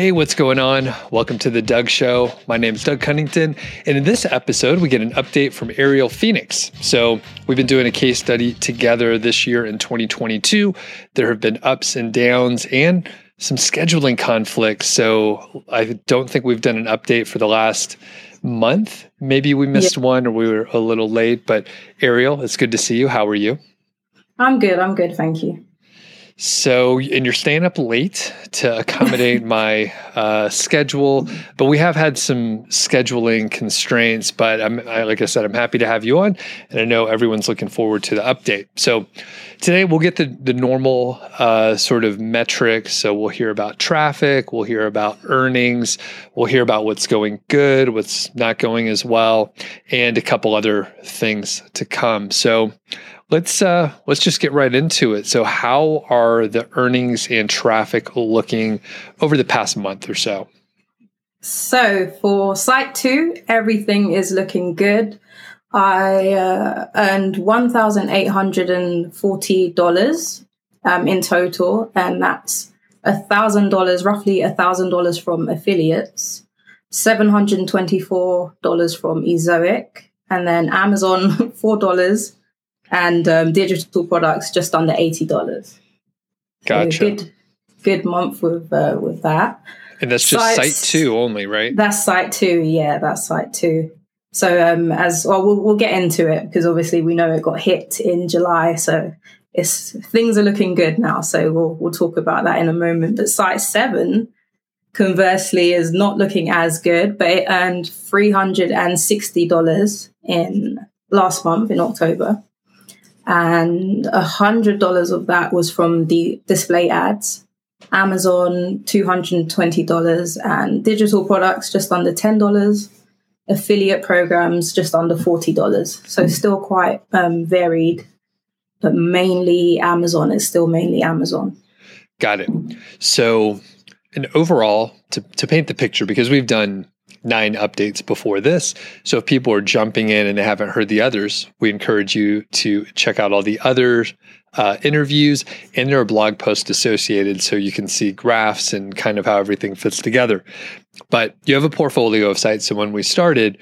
Hey, what's going on? Welcome to the Doug Show. My name is Doug Cunnington, and in this episode, we get an update from Ariel Phoenix. So, we've been doing a case study together this year in 2022. There have been ups and downs and some scheduling conflicts. So, I don't think we've done an update for the last month. Maybe we missed yeah. one or we were a little late, but Ariel, it's good to see you. How are you? I'm good. I'm good. Thank you. So, and you're staying up late to accommodate my uh, schedule, but we have had some scheduling constraints. But I'm, I, like I said, I'm happy to have you on, and I know everyone's looking forward to the update. So, today we'll get the the normal uh, sort of metrics. So we'll hear about traffic, we'll hear about earnings, we'll hear about what's going good, what's not going as well, and a couple other things to come. So Let's uh, let's just get right into it. So, how are the earnings and traffic looking over the past month or so? So, for site two, everything is looking good. I uh, earned one thousand eight hundred and forty dollars um, in total, and that's a thousand dollars, roughly a thousand dollars from affiliates, seven hundred and twenty-four dollars from Ezoic, and then Amazon four dollars and um, digital products just under eighty dollars. Gotcha. So good, good month with uh, with that. And that's just Sites, site two only, right? That's site two. Yeah, that's site two. So um, as well, we'll we'll get into it because obviously we know it got hit in July, so it's things are looking good now. So we'll we'll talk about that in a moment. But site seven, conversely, is not looking as good, but it earned three hundred and sixty dollars in last month in October and a hundred dollars of that was from the display ads. Amazon two hundred and twenty dollars, and digital products just under ten dollars. Affiliate programs just under forty dollars. So still quite um, varied, but mainly Amazon is still mainly Amazon. Got it. So, and overall, to to paint the picture, because we've done nine updates before this. So if people are jumping in and they haven't heard the others, we encourage you to check out all the other uh, interviews and there are blog posts associated so you can see graphs and kind of how everything fits together. But you have a portfolio of sites. So when we started,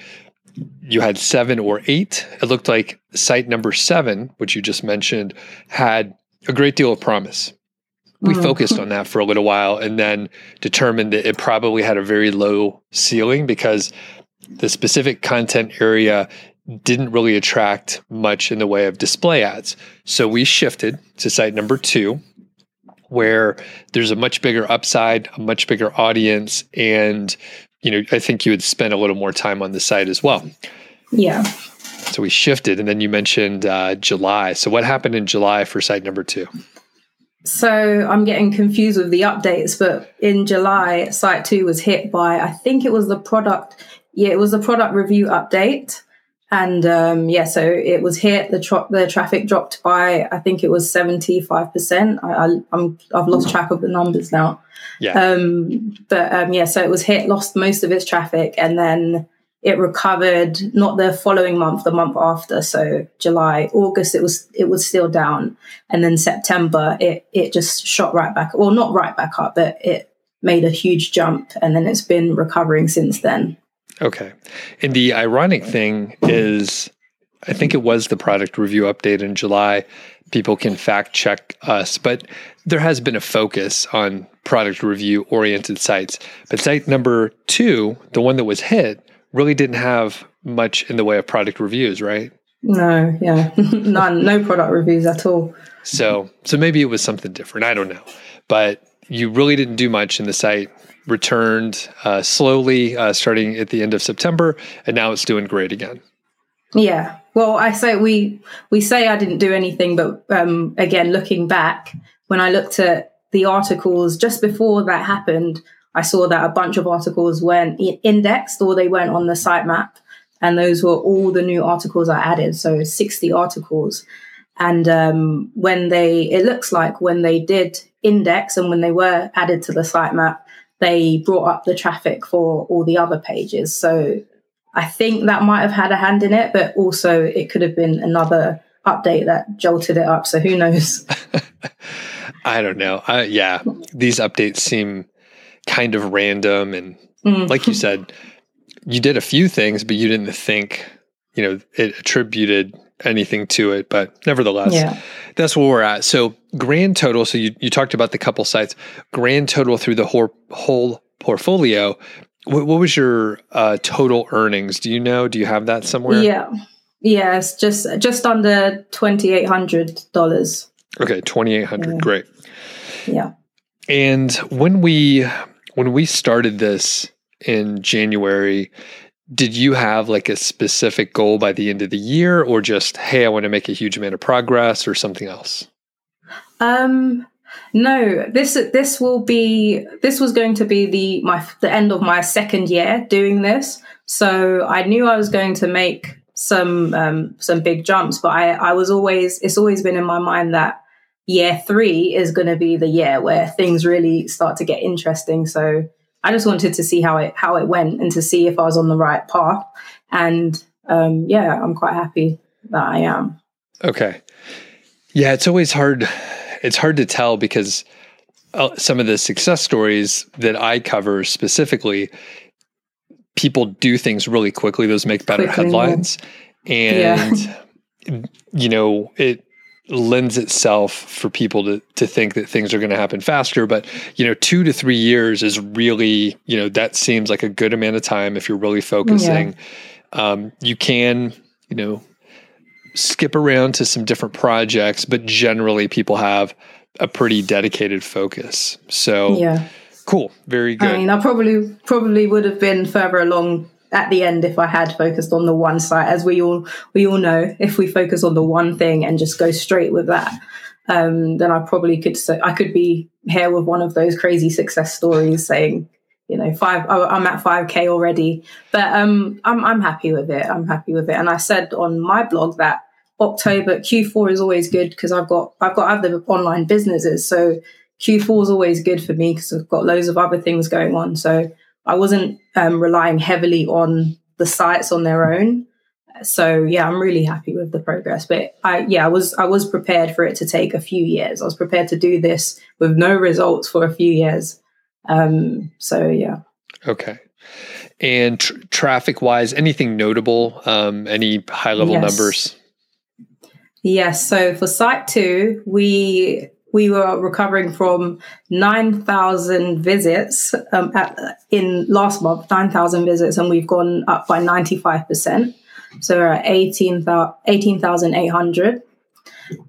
you had seven or eight. It looked like site number seven, which you just mentioned, had a great deal of promise we mm. focused on that for a little while and then determined that it probably had a very low ceiling because the specific content area didn't really attract much in the way of display ads. So we shifted to site number two, where there's a much bigger upside, a much bigger audience, and you know, I think you would spend a little more time on the site as well. Yeah. So we shifted, and then you mentioned uh, July. So what happened in July for site number two? So I'm getting confused with the updates, but in July, Site 2 was hit by, I think it was the product, yeah, it was the product review update. And um, yeah, so it was hit. The tra- the traffic dropped by I think it was seventy five percent. I, am I've lost track of the numbers now. Yeah. Um, but um, yeah, so it was hit, lost most of its traffic, and then it recovered not the following month the month after so july august it was it was still down. And then september it it just shot right back well not right back up but it made a huge jump and then it's been recovering since then. Okay. And the ironic thing is i think it was the product review update in july. People can fact check us but there has been a focus on product review oriented sites. But site number two the one that was hit really didn't have much in the way of product reviews, right? No, yeah, none, no product reviews at all. So, so maybe it was something different. I don't know, but you really didn't do much, in the site returned uh, slowly, uh, starting at the end of September, and now it's doing great again. Yeah, well, I say we we say I didn't do anything, but um, again, looking back, when I looked at the articles just before that happened, I saw that a bunch of articles weren't indexed or they weren't on the sitemap. And those were all the new articles I added. So 60 articles. And um, when they, it looks like when they did index and when they were added to the sitemap, they brought up the traffic for all the other pages. So I think that might have had a hand in it, but also it could have been another update that jolted it up. So who knows? I don't know. Uh, yeah, these updates seem kind of random and mm. like you said, you did a few things, but you didn't think, you know, it attributed anything to it. But nevertheless, yeah. that's where we're at. So grand total. So you, you talked about the couple sites, grand total through the whole, whole portfolio. What, what was your uh, total earnings? Do you know? Do you have that somewhere? Yeah. Yes, just just under twenty eight hundred dollars. Okay, twenty eight hundred. Yeah. Great. Yeah. And when we when we started this in January, did you have like a specific goal by the end of the year, or just hey, I want to make a huge amount of progress, or something else? Um, no. This this will be this was going to be the my the end of my second year doing this. So I knew I was going to make some um, some big jumps, but I, I was always it's always been in my mind that year three is going to be the year where things really start to get interesting. So I just wanted to see how it how it went and to see if I was on the right path. And um, yeah, I'm quite happy that I am. Okay. Yeah, it's always hard. It's hard to tell because uh, some of the success stories that I cover specifically, people do things really quickly. Those make better quickly, headlines. And, yeah. you know, it lends itself for people to, to think that things are going to happen faster. But, you know, two to three years is really, you know, that seems like a good amount of time if you're really focusing. Yeah. Um, you can, you know, skip around to some different projects, but generally people have a pretty dedicated focus. So, yeah Cool. Very good. I mean, I probably probably would have been further along at the end if I had focused on the one site. As we all we all know, if we focus on the one thing and just go straight with that, um, then I probably could. So I could be here with one of those crazy success stories saying, you know, five. Oh, I'm at five k already, but um, I'm I'm happy with it. I'm happy with it. And I said on my blog that October Q4 is always good because I've got I've got other online businesses, so Q4 is always good for me because I've got loads of other things going on. So I wasn't um, relying heavily on the sites on their own. So yeah, I'm really happy with the progress. But I yeah, I was I was prepared for it to take a few years. I was prepared to do this with no results for a few years. Um, so yeah. Okay. And tr- traffic wise, anything notable? Um, any high level yes. numbers? Yes. So for site two, we we were recovering from 9,000 visits um, at, in last month, 9,000 visits, and we've gone up by 95%. So we're at 18,800.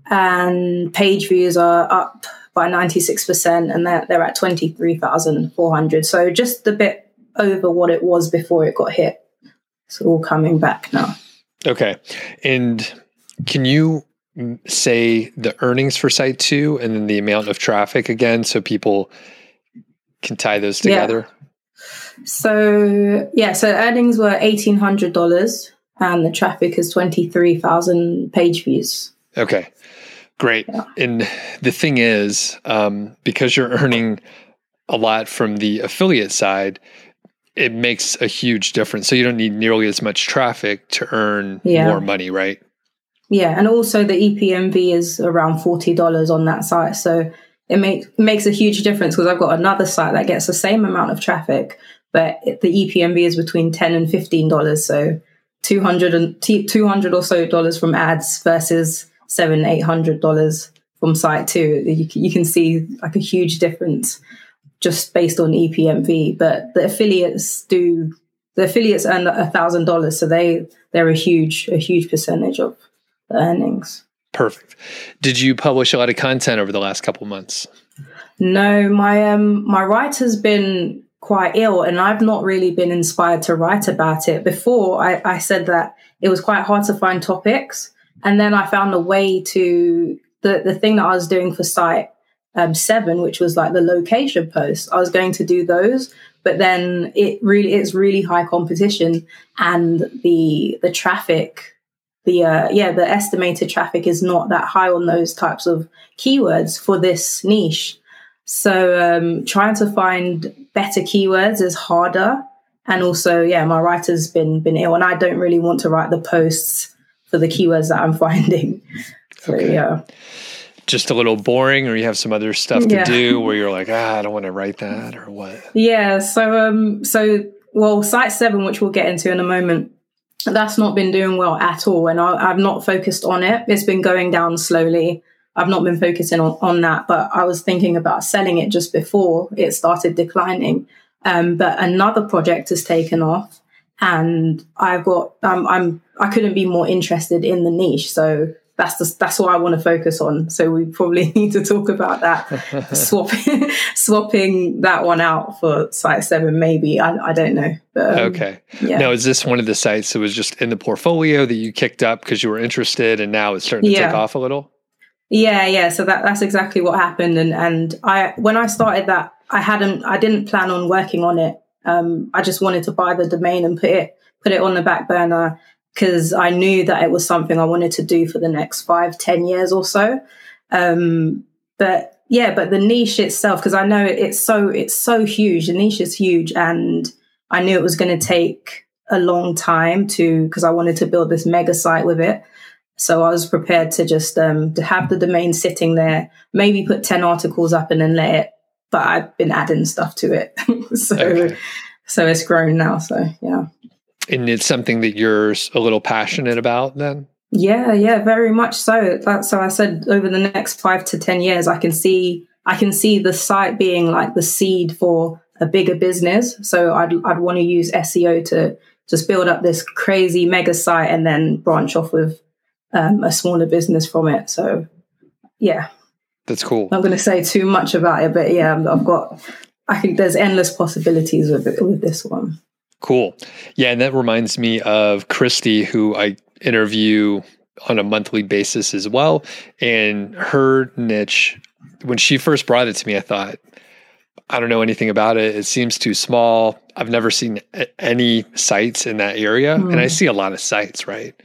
and page views are up by 96%, and they're, they're at 23,400. So just a bit over what it was before it got hit. It's all coming back now. Okay. And can you say the earnings for site two and then the amount of traffic again so people can tie those together? Yeah. So, yeah, so earnings were $1,800 and the traffic is 23,000 page views. Okay, great. Yeah. And the thing is, um, because you're earning a lot from the affiliate side, it makes a huge difference. So you don't need nearly as much traffic to earn yeah. more money, right? Yeah, and also the EPMV is around forty dollars on that site, so it makes makes a huge difference because I've got another site that gets the same amount of traffic, but it, the EPMV is between ten and fifteen dollars. So 200 and 200 or so dollars from ads versus seven eight hundred dollars from site two. You, you can see like a huge difference just based on EPMV. But the affiliates do the affiliates earn a thousand dollars, so they they're a huge a huge percentage of the earnings. Perfect. Did you publish a lot of content over the last couple months? No, my um my writer's been quite ill and I've not really been inspired to write about it. Before I, I said that it was quite hard to find topics. And then I found a way to the, the thing that I was doing for site um, seven, which was like the location posts. I was going to do those, but then it really it's really high competition and the the traffic the uh, yeah the estimated traffic is not that high on those types of keywords for this niche. So um, trying to find better keywords is harder, and also yeah, my writer's been been ill, and I don't really want to write the posts for the keywords that I'm finding. So okay. yeah. just a little boring or you have some other stuff to yeah. do where you're like, ah, I don't want to write that or what? Yeah. So, um, so, well, site seven, which we'll get into in a moment, that's not been doing well at all. And I, have not focused on it. It's been going down slowly. I've not been focusing on, on that, but I was thinking about selling it just before it started declining. Um, but another project has taken off and I've got, um, I'm, I couldn't be more interested in the niche. So that's the, that's what I want to focus on. So we probably need to talk about that, swapping swapping that one out for site seven. Maybe I, I don't know. But, um, okay. Yeah. Now is this one of the sites that was just in the portfolio that you kicked up because you were interested, and now it's starting to yeah. take off a little? Yeah, yeah. So that that's exactly what happened. And and I when I started that, I hadn't I didn't plan on working on it. Um, I just wanted to buy the domain and put it put it on the back burner because I knew that it was something I wanted to do for the next five, ten years or so. Um, but yeah, but the niche itself, because I know it's so it's so huge. The niche is huge, and I knew it was going to take a long time to because I wanted to build this mega site with it. So I was prepared to just um, to have the domain sitting there, maybe put ten articles up and then let it. But I've been adding stuff to it, so okay. so it's grown now. So yeah. And it's something that you're a little passionate about then? Yeah, yeah, very much so. That's so I said over the next five to ten years, I can see I can see the site being like the seed for a bigger business. So I'd I'd want to use SEO to just build up this crazy mega site and then branch off with um, a smaller business from it. So yeah, that's cool. I'm going to say too much about it, but yeah, I've got. I think there's endless possibilities with it, with this one. Cool. Yeah. And that reminds me of Christy, who I interview on a monthly basis as well. And her niche, when she first brought it to me, I thought, I don't know anything about it. It seems too small. I've never seen any sites in that area. Mm. And I hmm. see a lot of sites, right?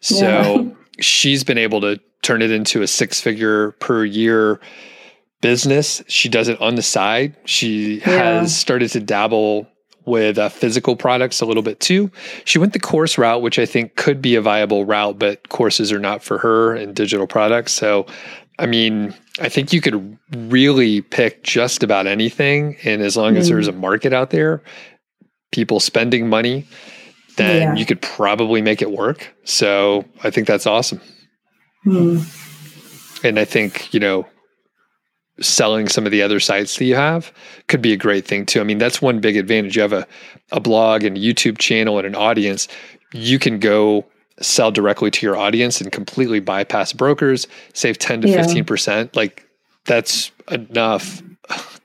So yeah. she's been able to turn it into a six figure per year business. She does it on the side. She yeah. has started to dabble with uh, physical products a little bit too. She went the course route, which I think could be a viable route, but courses are not for her and digital products. So, I mean, I think you could really pick just about anything. And as long mm. as there's a market out there, people spending money, then yeah. you could probably make it work. So I think that's awesome. Mm. And I think, you know, selling some of the other sites that you have could be a great thing too. I mean, that's one big advantage. You have a, a blog and a YouTube channel and an audience. You can go sell directly to your audience and completely bypass brokers, save 10 to yeah. 15%. Like that's enough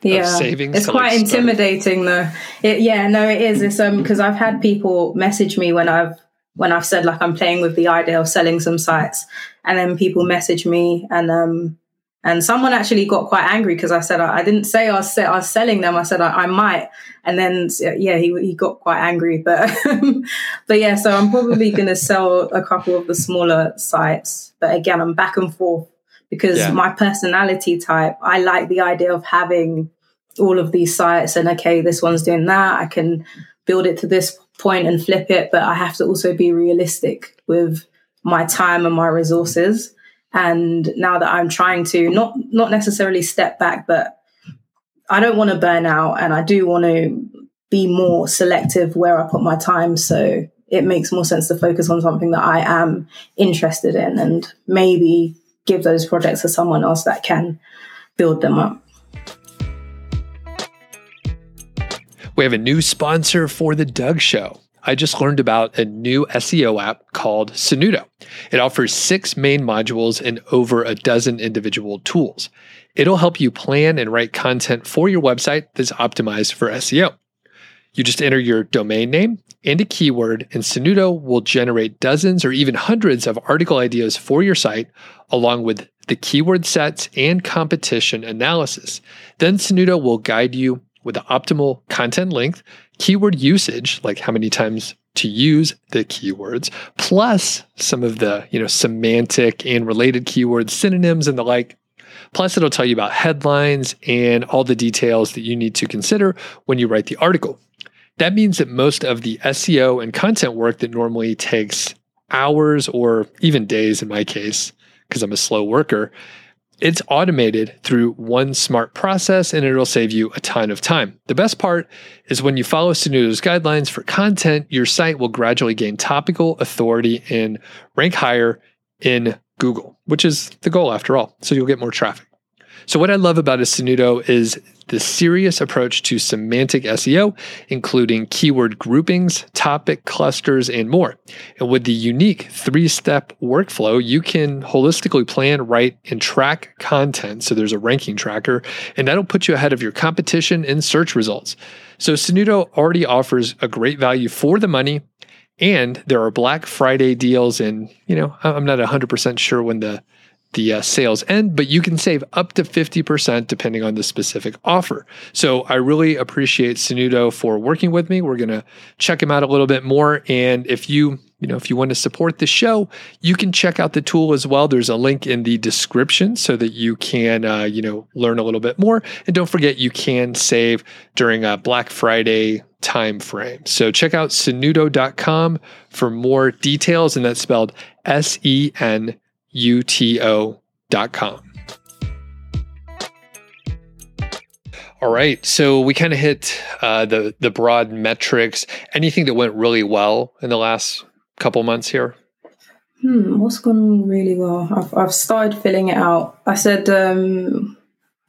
yeah. savings. It's quite like intimidating though. It, yeah, no, it is. It's um because I've had people message me when I've when I've said like I'm playing with the idea of selling some sites, and then people message me and um and someone actually got quite angry because I said I, I, didn't say I was, I was selling them. I said I, I, might, and then yeah, he he got quite angry. But but yeah, so I'm probably going to sell a couple of the smaller sites. But again, I'm back and forth because yeah. my personality type, I like the idea of having all of these sites and okay, this one's doing that. I can build it to this point and flip it, but I have to also be realistic with my time and my resources. And now that I'm trying to not not necessarily step back, but I don't want to burn out and I do want to be more selective where I put my time. So it makes more sense to focus on something that I am interested in and maybe give those projects to someone else that can build them up. We have a new sponsor for the Doug Show. I just learned about a new SEO app called Senuto. It offers six main modules and over a dozen individual tools. It'll help you plan and write content for your website that's optimized for SEO. You just enter your domain name and a keyword, and Senuto will generate dozens or even hundreds of article ideas for your site, along with the keyword sets and competition analysis. Then Senuto will guide you with the optimal content length, keyword usage, like how many times to use the keywords, plus some of the, you know, semantic and related keywords, synonyms and the like. Plus it'll tell you about headlines and all the details that you need to consider when you write the article. That means that most of the SEO and content work that normally takes hours or even days in my case, because I'm a slow worker, It's automated through one smart process and it'll save you a ton of time. The best part is when you follow Senuto's guidelines for content, your site will gradually gain topical authority and rank higher in Google, which is the goal after all. So you'll get more traffic. So, what I love about a Senuto is the serious approach to semantic SEO, including keyword groupings, topic clusters, and more. And with the unique three step workflow, you can holistically plan, write, and track content. So, there's a ranking tracker, and that'll put you ahead of your competition in search results. So, Senuto already offers a great value for the money. And there are Black Friday deals, and you know I'm not 100% sure when the the uh, sales end, but you can save up to 50% depending on the specific offer. So I really appreciate Senuto for working with me. We're going to check him out a little bit more. And if you, you know, if you want to support the show, you can check out the tool as well. There's a link in the description so that you can, uh, you know, learn a little bit more. And don't forget, you can save during a Black Friday time frame. So check out Senuto.com for more details. And that's spelled S E N uto.com. All right, so we kind of hit uh, the the broad metrics. Anything that went really well in the last couple months here? Hmm, what's gone really well? I've I've started filling it out. I said um,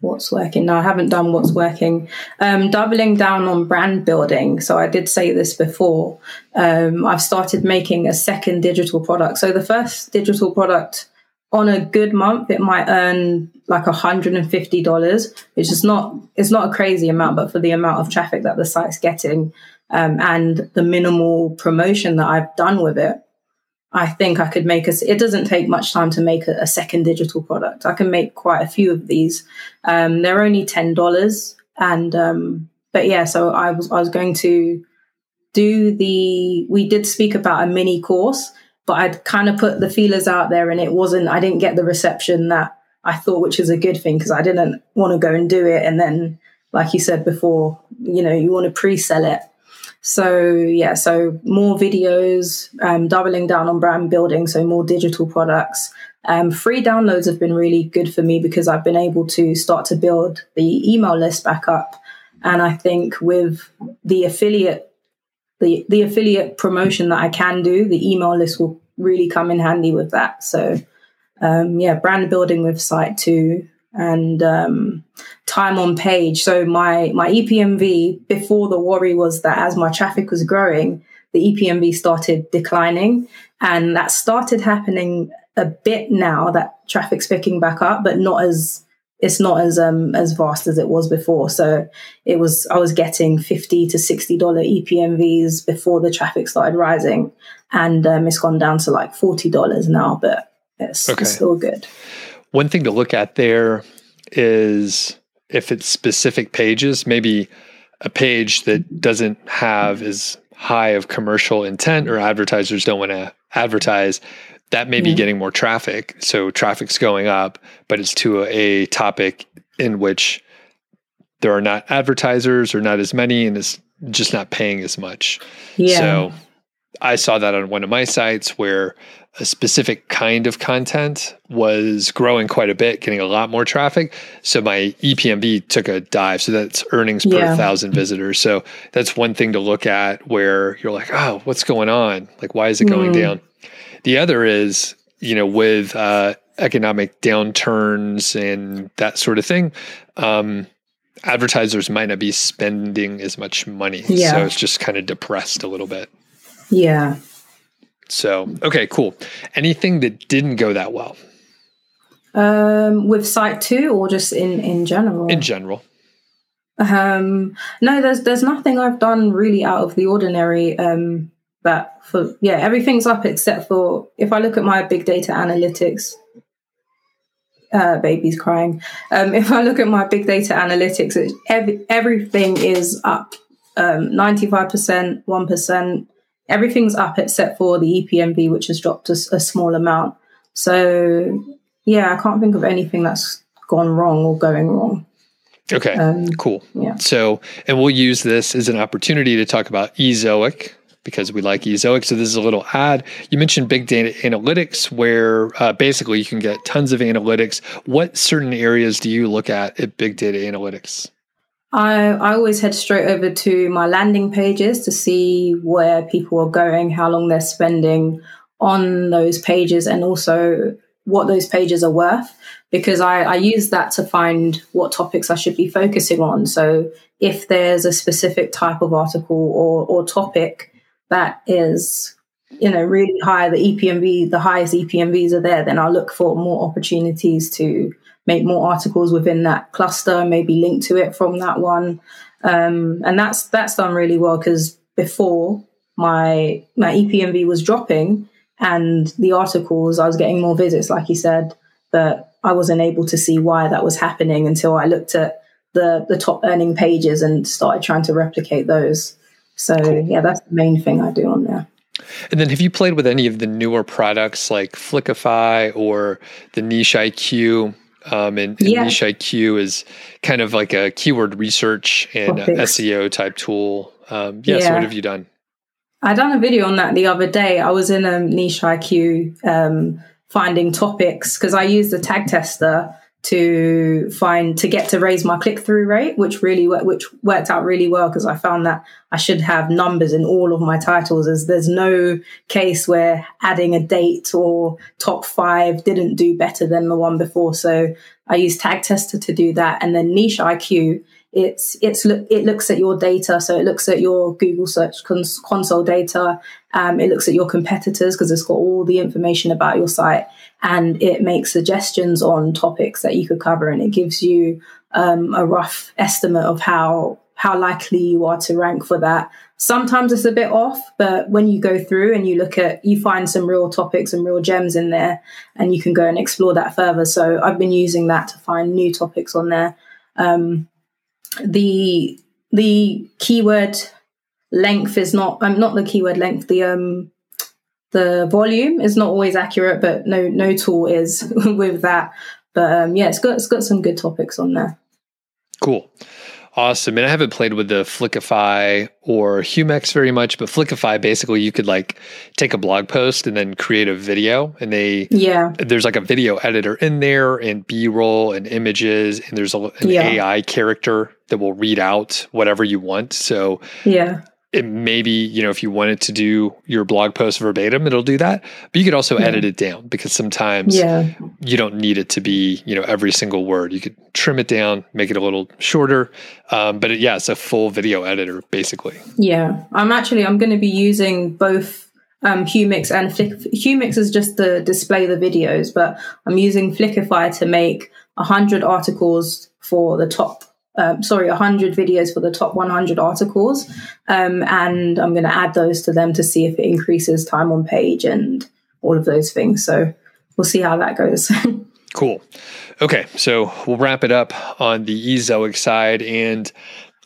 what's working. No, I haven't done what's working. Um, doubling down on brand building. So I did say this before. Um, I've started making a second digital product. So the first digital product on a good month, it might earn like $150, which is not, it's not a crazy amount, but for the amount of traffic that the site's getting um, and the minimal promotion that I've done with it, I think I could make a, it doesn't take much time to make a, a second digital product. I can make quite a few of these. Um, they're only $10. And, um, but yeah, so I was, I was going to do the, we did speak about a mini course but I'd kind of put the feelers out there and it wasn't, I didn't get the reception that I thought, which is a good thing because I didn't want to go and do it. And then, like you said before, you know, you want to pre sell it. So, yeah, so more videos, um, doubling down on brand building, so more digital products. Um, free downloads have been really good for me because I've been able to start to build the email list back up. And I think with the affiliate the the affiliate promotion that I can do, the email list will really come in handy with that. So um, yeah, brand building with Site2 and um, time on page. So my my EPMV before the worry was that as my traffic was growing, the EPMV started declining, and that started happening a bit now that traffic's picking back up, but not as it's not as um as vast as it was before. So it was I was getting fifty to sixty dollar EPMVs before the traffic started rising, and um, it's gone down to like forty dollars now, but it's, okay. it's still good. One thing to look at there is if it's specific pages, maybe a page that doesn't have as high of commercial intent or advertisers don't want to advertise that may be getting more traffic. So traffic's going up, but it's to a, a, topic in which there are not advertisers or not as many and it's just not paying as much. Yeah. So I saw that on one of my sites where a specific kind of content was growing quite a bit, getting a lot more traffic. So my EPMV took a dive. So that's earnings per yeah. thousand visitors. So that's one thing to look at where you're like, oh, what's going on? Like, why is it going mm. down? The other is, you know, with uh, economic downturns and that sort of thing, um, advertisers might not be spending as much money. Yeah. So it's just kind of depressed a little bit. Yeah. So, okay, cool. Anything that didn't go that well? Um, with Site2 or just in, in general? In general. Um, no, there's there's nothing I've done really out of the ordinary. Um, that for yeah everything's up except for if i look at my big data analytics uh, baby's crying. Um, if i look at my big data analytics it, every, everything is up um, 95% 1% everything's up except for the epmv which has dropped a, a small amount. So yeah i can't think of anything that's gone wrong or going wrong. Okay, um, cool. Yeah. So, and we'll use this as an opportunity to talk about Ezoic, because we like Ezoic. So this is a little ad. You mentioned big data analytics, where uh, basically you can get tons of analytics. What certain areas do you look at at big data analytics? I, I always head straight over to my landing pages to see where people are going, how long they're spending on those pages, and also what those pages are worth because I, I use that to find what topics I should be focusing on. So if there's a specific type of article or, or topic that is you know really high. The epmv the highest epmvs are there then i'll look for more opportunities to make more articles within that cluster maybe link to it from that one. Um, and that's that's done really well because before my my epmv was dropping and the articles i was getting more visits like you said but i wasn't able to see why that was happening until i looked at the the top earning pages and started trying to replicate those so cool. yeah that's the main thing i do on there and then have you played with any of the newer products like flickify or the niche iq um, and, and yeah. niche iq is kind of like a keyword research and seo type tool um, yeah, yeah, so what have you done I done a video on that the other day. I was in a niche IQ um, finding topics because I use the tag tester to find to get to raise my click through rate, which really which worked out really well because I found that I should have numbers in all of my titles. As there's no case where adding a date or top five didn't do better than the one before. So I used tag tester to do that, and then niche IQ it's it's look it looks at your data, so it looks at your Google Search cons- Console data. Um, it looks at your competitors because it's got all the information about your site, and it makes suggestions on topics that you could cover, and it gives you um, a rough estimate of how how likely you are to rank for that. Sometimes it's a bit off, but when you go through and you look at, you find some real topics and real gems in there, and you can go and explore that further. So I've been using that to find new topics on there. Um, the the keyword length is not um, not the keyword length the um the volume is not always accurate but no no tool is with that but um yeah it's got it's got some good topics on there cool Awesome. And I haven't played with the Flickify or Humix very much, but Flickify basically you could like take a blog post and then create a video and they yeah there's like a video editor in there and B-roll and images and there's a, an yeah. AI character that will read out whatever you want. So yeah it maybe you know if you wanted to do your blog post verbatim it'll do that. But you could also yeah. edit it down because sometimes yeah. you don't need it to be you know every single word. You could trim it down make it a little shorter. Um, but it, yeah it's a full video editor basically. Yeah. I'm actually i'm going to be using both um, Humix and Flick- humix is just to display the videos, but I'm using Flickify to make 100 articles for the top um, sorry, 100 videos for the top 100 articles. Um, and I'm going to add those to them to see if it increases time on page and all of those things. So we'll see how that goes. cool. Okay. So we'll wrap it up on the Ezoic side. And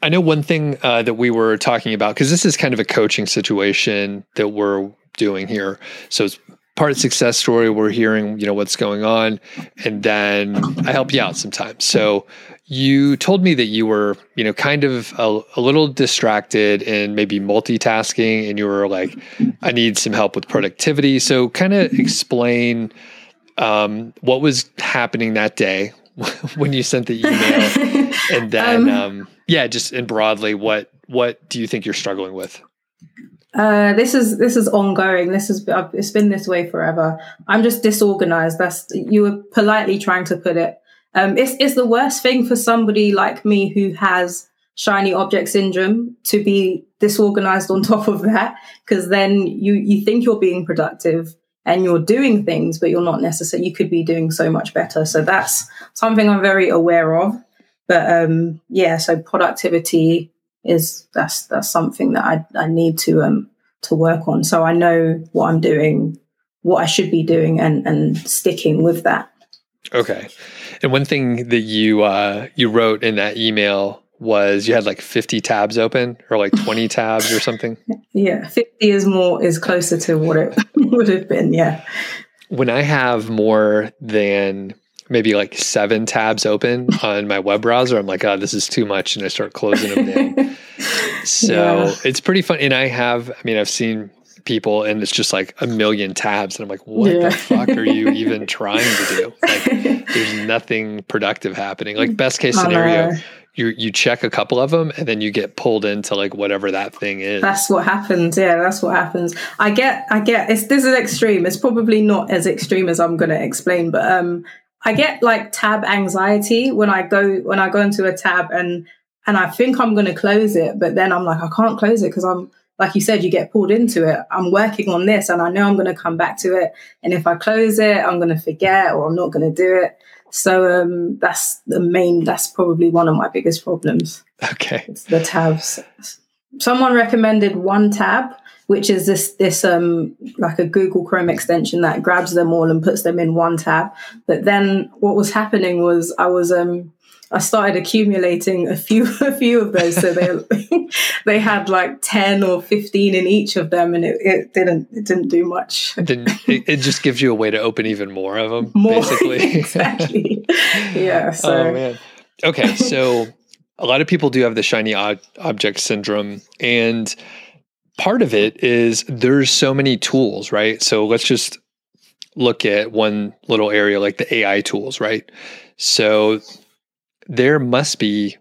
I know one thing uh, that we were talking about, because this is kind of a coaching situation that we're doing here. So it's part of success story. We're hearing, you know, what's going on. And then I help you out sometimes. So you told me that you were, you know, kind of a, a, little distracted and maybe multitasking, and you were like, I need some help with productivity. So, kind of explain um, what was happening that day when you sent the email, and then, um, um, yeah, just in broadly, what what do you think you're struggling with? Uh, this is this is ongoing. This is it's been this way forever. I'm just disorganized. That's you were politely trying to put it. Um, it's, it's the worst thing for somebody like me who has shiny object syndrome to be disorganized on top of that, because then you, you think you're being productive and you're doing things, but you're not necessarily, you could be doing so much better. So that's something I'm very aware of. But um, yeah, so productivity is that's that's something that I, I need to um to work on. So I know what I'm doing, what I should be doing and and sticking with that. Okay. And one thing that you uh, you wrote in that email was you had like 50 tabs open or like 20 tabs or something. Yeah, 50 is more is closer to what it would have been. Yeah. When I have more than maybe like seven tabs open on my web browser. I'm like, oh, this is too much. And I start closing them down. so yeah. it's pretty fun. And I have, I mean, I've seen people and it's just like a million tabs. And I'm like, what yeah. the fuck are you even trying to do? Like, there's nothing productive happening. Like, best case scenario, you you check a couple of them and then you get pulled into like whatever that thing is. That's what happens. Yeah, that's what happens. I get I get it's this is extreme. It's probably not as extreme as I'm going to explain, but um I get like tab anxiety when I go when I go into a tab and and I think I'm going to close it, but then I'm like I can't close it because I'm like you said, you get pulled into it. I'm working on this and I know I'm going to come back to it. And if I close it, I'm going to forget or I'm not going to do it. So um, that's the main, that's probably one of my biggest problems. Okay. It's the tabs. Someone recommended one tab, which is this, this um, like a Google Chrome extension that grabs them all and puts them in one tab. But then what was happening was I was, um, I started accumulating a few a few of those. So they they had like ten or fifteen in each of them, and it, it didn't it didn't do much. It, didn't, it, it, just gives you a way to open even more of them. More basically, exactly. yeah. So. Oh man. Okay, so a lot of people do have the shiny object syndrome, and part of it is there's so many tools, right? So let's just look at one little area like the AI tools, right? So there must be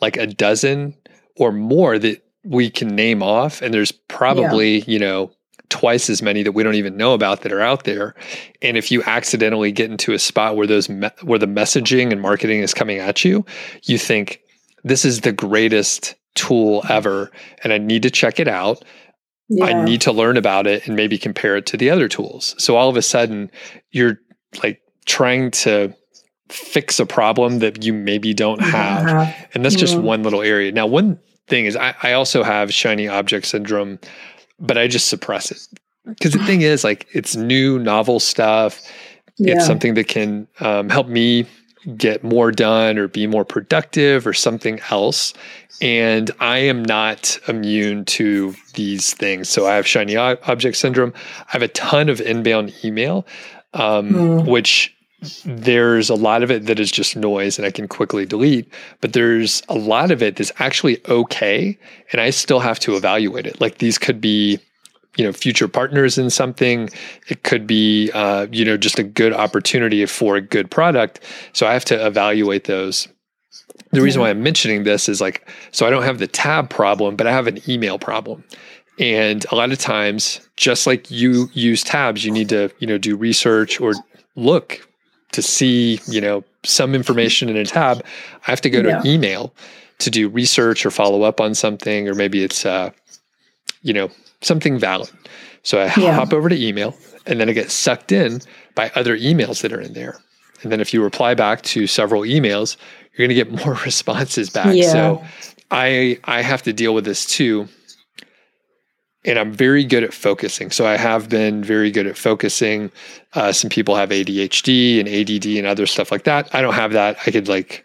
like a dozen or more that we can name off and there's probably yeah. you know twice as many that we don't even know about that are out there and if you accidentally get into a spot where those me- where the messaging and marketing is coming at you you think this is the greatest tool ever and i need to check it out yeah. i need to learn about it and maybe compare it to the other tools so all of a sudden you're like trying to fix a problem that you maybe don't have. And that's just one little area. Now, one thing is, I, I also have shiny object syndrome, but I just suppress it. Because the thing is, like, it's new, novel stuff. Yeah. It's something that can um, help me get more done or be more productive or something else. And I am not immune to these things. So I have shiny object syndrome. I have a ton of inbound email, um, mm. which there's a lot of it that is just noise and I can quickly delete, but there's a lot of it that's actually okay. And I still have to evaluate it. Like these could be, you know, future partners in something. It could be, uh, you know, just a good opportunity for a good product. So I have to evaluate those. The reason why I'm mentioning this is like, so I don't have the tab problem, but I have an email problem. And a lot of times, just like you use tabs, you need to, you know, do research or look to see, you know, some information in a tab, I have to go to yeah. email to do research or follow up on something, or maybe it's, uh, you know, something valid. So I yeah. hop over to email and then I get sucked in by other emails that are in there. And then if you reply back to several emails, you're going to get more responses back. Yeah. So I I have to deal with this too and I'm very good at focusing. So I have been very good at focusing. Uh, some people have ADHD and ADD and other stuff like that. I don't have that. I could like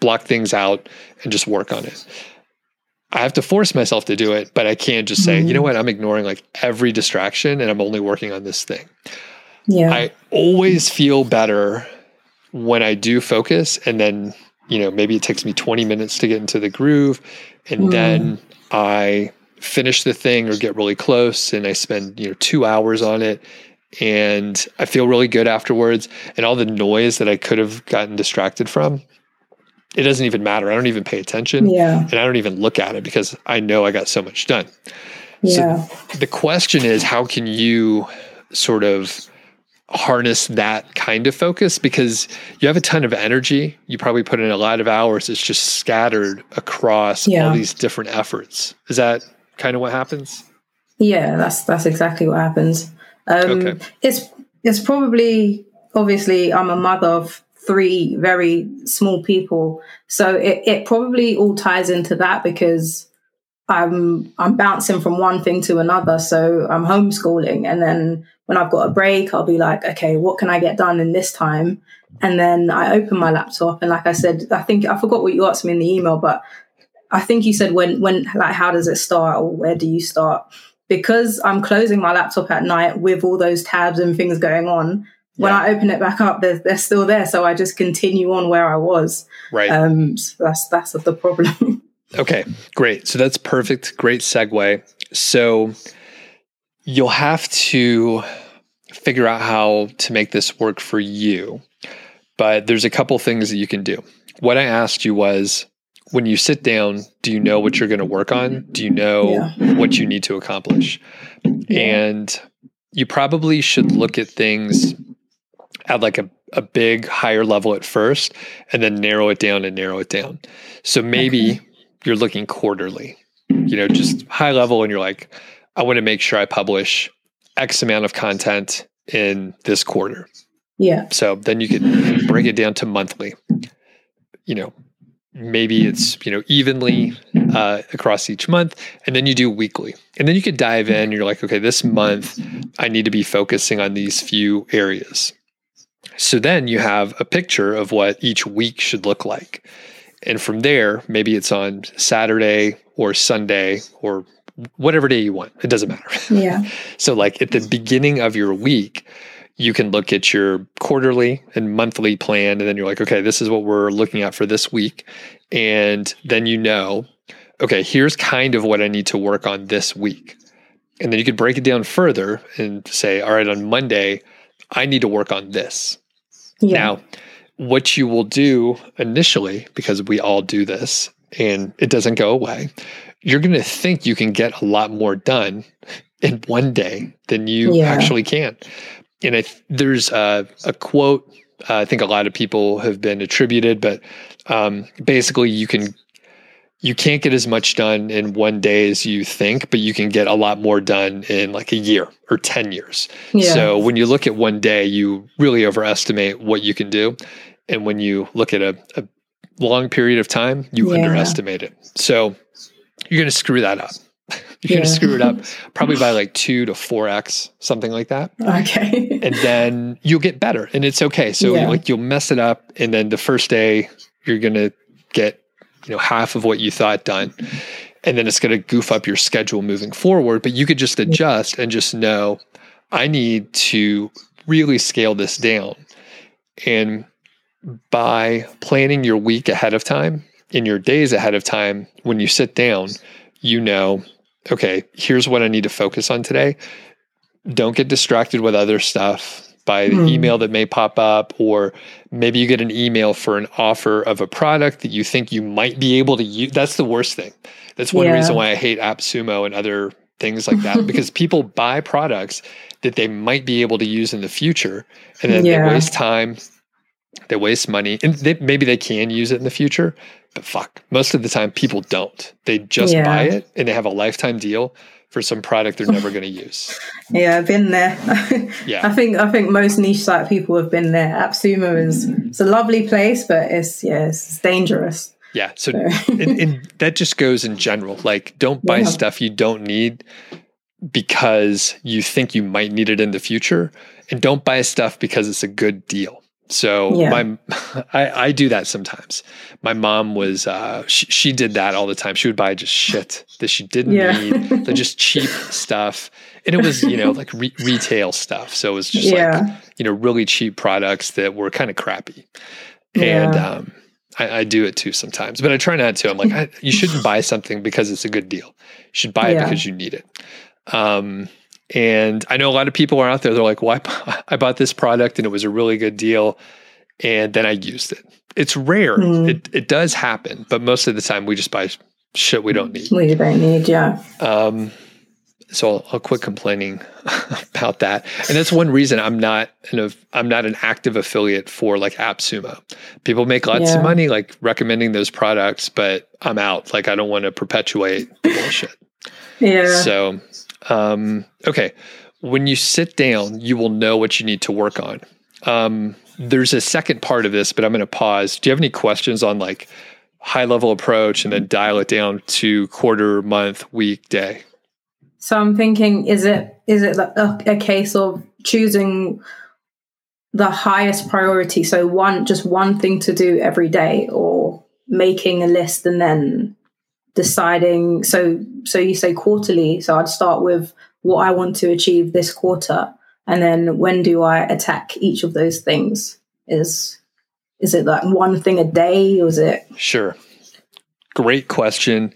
block things out and just work on it. I have to force myself to do it, but I can't just say, mm-hmm. you know mm-hmm. what, I'm ignoring like every distraction and I'm only working on this thing. Yeah. I always feel better when I do focus and then, you know, maybe it takes me 20 minutes to get into the groove and mm. then I finish the thing or get really close and I spend, you know, 2 hours on it and I feel really good afterwards and all the noise that I could have gotten distracted from it doesn't even matter. I don't even pay attention yeah. and I don't even look at it because I know I got so much done. Yeah. So the question is how can you sort of harness that kind of focus because you have a ton of energy. You probably put in a lot of hours. It's just scattered across yeah. all these different efforts. Is that kind of what happens? Yeah, that's that's exactly what happens. Um, okay. It's it's probably obviously I'm a mother of three very small people, so it, it probably all ties into that because I'm I'm bouncing from one thing to another. So I'm homeschooling, and then when I've got a break, I'll be like, okay, what can I get done in this time? And then I open my laptop, and like I said, I think I forgot what you asked me in the email, but I think you said when when like how does it start or where do you start? Because I'm closing my laptop at night with all those tabs and things going on, when Yeah. I open it back up, they're, they're still there. So I just continue on where I was. Right. Um, so that's that's the problem. Okay, great. So that's perfect. Great segue. So you'll have to figure out how to make this work for you. But there's a couple things that you can do. What I asked you was when you sit down, do you know what you're going to work on? Do you know Yeah. what you need to accomplish? And you probably should look at things at like a, a big higher level at first and then narrow it down and narrow it down. So maybe Okay. you're looking quarterly, you know, just high level and you're like, I want to make sure I publish X amount of content in this quarter. yeah. So then you could break it down to monthly. You know, maybe it's, you know, evenly uh, across each month. And then you do weekly. And then you could dive in. You're like, okay, this month I need to be focusing on these few areas. So then you have a picture of what each week should look like. And from there, maybe it's on Saturday or Sunday or whatever day you want. It doesn't matter. Yeah. So, like at the beginning of your week, you can look at your quarterly and monthly plan, and then you're like, okay, this is what we're looking at for this week. And then you know, okay, here's kind of what I need to work on this week. And then you could break it down further and say, all right, on Monday, I need to work on this. Yeah. Now, what you will do initially, because we all do this and it doesn't go away, you're going to think you can get a lot more done in one day than you Yeah. actually can. And I, th- there's a, a quote uh, I think a lot of people have been attributed, but um, basically you can you can't get as much done in one day as you think, but you can get a lot more done in like a year or 10 years. Yeah. So when you look at one day, you really overestimate what you can do. And when you look at a, a long period of time, you Yeah. underestimate it. So you're going to screw that up. You're gonna screw it up probably by like two to 4x, something like that. Okay. And then you'll get better and it's okay. So Yeah. like you'll mess it up. And then the first day, you're going to get, you know, half of what you thought done. And then it's going to goof up your schedule moving forward. But you could just adjust and just know I need to really scale this down. And by planning your week ahead of time, in your days ahead of time, when you sit down, you know, okay, here's what I need to focus on today. Don't get distracted with other stuff by the Hmm. email that may pop up, or maybe you get an email for an offer of a product that you think you might be able to use. That's the worst thing. That's one Yeah. reason why I hate AppSumo and other things like that because people buy products that they might be able to use in the future and then Yeah. they waste time they waste money and they, maybe they can use it in the future but fuck most of the time people don't they just Yeah. buy it and they have a lifetime deal for some product they're never going to use Yeah, I've been there. Yeah. I think I think most niche site people have been there. AppSumo is it's a lovely place, but it's yeah, it's dangerous. yeah so So- and, and that just goes in general like don't buy Yeah. stuff you don't need because you think you might need it in the future and don't buy stuff because it's a good deal so Yeah. my I, I do that sometimes my mom was uh she, she did that all the time she would buy just shit that she didn't Yeah. need like just cheap stuff and it was you know like re- retail stuff so it was just like you know really cheap products that were kind of crappy and Yeah. um I, I do it too sometimes, but I try not to. I'm like, I, you shouldn't buy something because it's a good deal. You should buy it Yeah. because you need it. Um, and I know a lot of people are out there. They're like, "Well, I, I bought this product and it was a really good deal, and then I used it." It's rare. Mm. It it does happen, but most of the time we just buy shit we don't need. we don't need. Yeah, Um, so I'll, I'll quit complaining about that. And that's one reason I'm not an I'm not an active affiliate for like AppSumo. People make lots Yeah. of money like recommending those products, but I'm out. Like I don't want to perpetuate the bullshit. yeah, So, um, okay, when you sit down, you will know what you need to work on. Um, there's a second part of this, but I'm going to pause. Do you have any questions on like high level approach and then dial it down to quarter, month, week, day? So I'm thinking, is it is it a, a case of choosing the highest priority? So one, just one thing to do every day, or making a list and then deciding. So so you say quarterly. So I'd start with what I want to achieve this quarter, And then when do I attack each of those things? Is is it like one thing a day or is it Sure. Great question.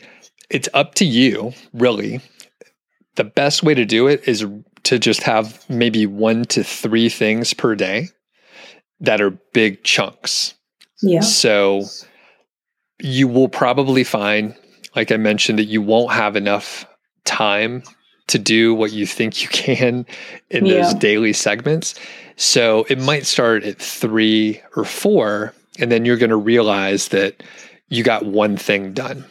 It's up to you, really. The best way to do it is to just have maybe one to three things per day that are big chunks. yeah. So you will probably find, like I mentioned, that you won't have enough time to do what you think you can in those daily segments. So it might start at three or four, and then you're going to realize that you got one thing done.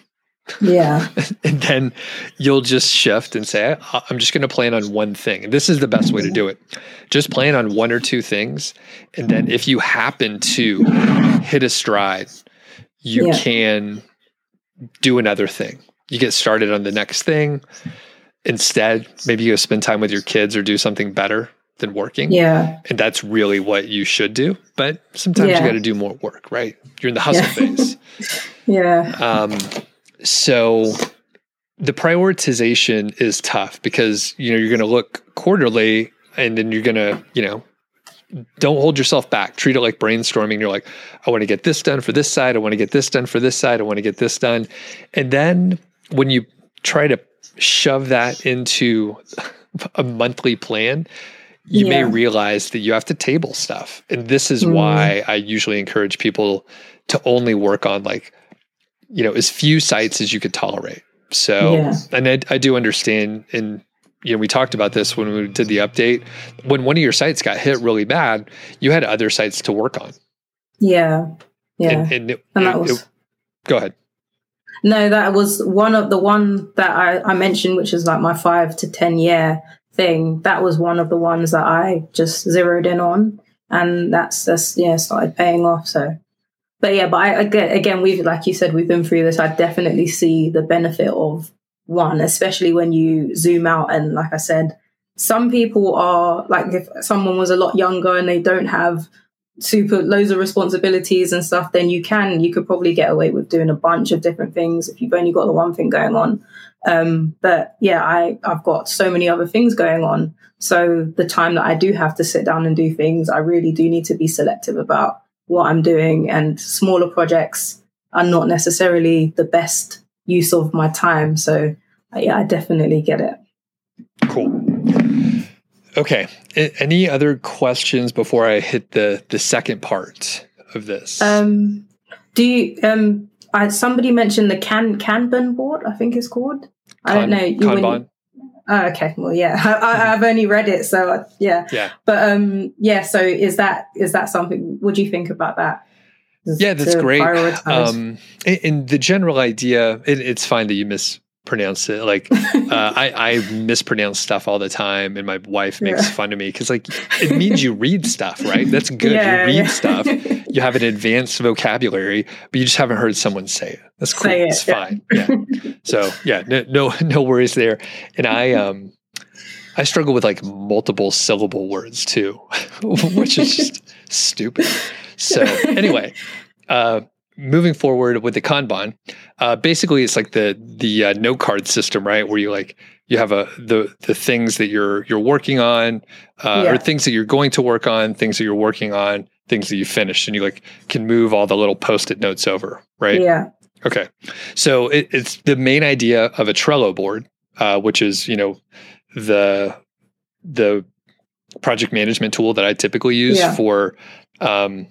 Yeah. And then you'll just shift and say, "I- I'm just going to plan on one thing. And this is the best way to do it. Just plan on one or two things. And then if you happen to hit a stride, you Yeah. can do another thing. You get started on the next thing. Instead, maybe you go spend time with your kids or do something better than working. Yeah. And that's really what you should do. But sometimes Yeah. you got to do more work, right? You're in the hustle Yeah. phase. Yeah. Um, so the prioritization is tough because you know you're going to look quarterly, and then you're going to you know don't hold yourself back. Treat it like brainstorming. You're like, I want to get this done for this side. I want to get this done for this side. I want to get this done, and then when you try to shove that into a monthly plan. You may realize that you have to table stuff. And this is Mm. why I usually encourage people to only work on like you know as few sites as you could tolerate so Yeah. and I, I do understand and you know we talked about this when we did the update when one of your sites got hit really bad you had other sites to work on Yeah. Yeah. and, and, it, And that was it- go ahead No, that was one of the one that I, I mentioned, which is like my five to 10 year thing. That was one of the ones that I just zeroed in on. And that's, that's yeah, started paying off. So, but yeah, but I, again, again, we've, like you said, we've been through this. I definitely see the benefit of one, especially when you zoom out. And like I said, some people are like, if someone was a lot younger and they don't have super loads of responsibilities and stuff, then you can you could probably get away with doing a bunch of different things if you've only got the one thing going on. Um, but yeah, I I've got so many other things going on. So the time that I do have to sit down and do things, I really do need to be selective about what I'm doing. And smaller projects are not necessarily the best use of my time. So uh, yeah, I definitely get it. cool okay any other questions before i hit the the second part of this Um, do you um? I, somebody mentioned the can Kanban board. I think it's called. I don't know. You- kanban Oh, okay. Well, yeah, I, I, I've only read it, so uh, yeah. yeah But um, yeah. So is that is that something? What do you think about that? Yeah, that's great. Um, and, and the general idea, it, it's fine that you mispronounce it. Like, uh, I, I mispronounce stuff all the time, and my wife makes Yeah. fun of me because, like, it means you read stuff, right? That's good. Yeah, you read yeah. stuff. You have an advanced vocabulary, but you just haven't heard someone say it. That's cool. It, it's fine. Yeah. So yeah, no, no, no worries there. And I, um, I struggle with like multiple syllable words too, which is just stupid. So anyway, uh, moving forward with the Kanban, uh, basically it's like the the uh, note card system, right? Where you like you have a the the things that you're you're working on, uh, Yeah. or things that you're going to work on, things that you're working on, things that you finished, and you like can move all the little post-it notes over, right? yeah. Okay. So it, it's the main idea of a Trello board, uh, which is, you know, the the project management tool that I typically use Yeah. for um,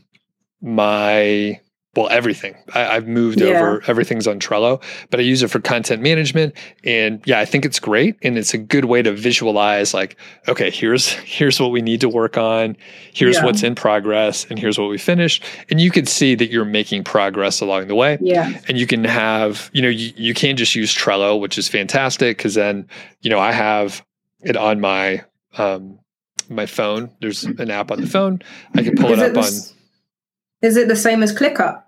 my well everything. I, I've moved Yeah. over everything's on Trello, but I use it for content management. And yeah, I think it's great, and it's a good way to visualize like, okay, here's here's what we need to work on, here's Yeah. what's in progress, and here's what we finished, and you can see that you're making progress along the way Yeah. and you can have you know you, you can just use trello which is fantastic because then you know i have it on my um my phone there's an app on the phone i can pull Is it it, up on is it the same as ClickUp?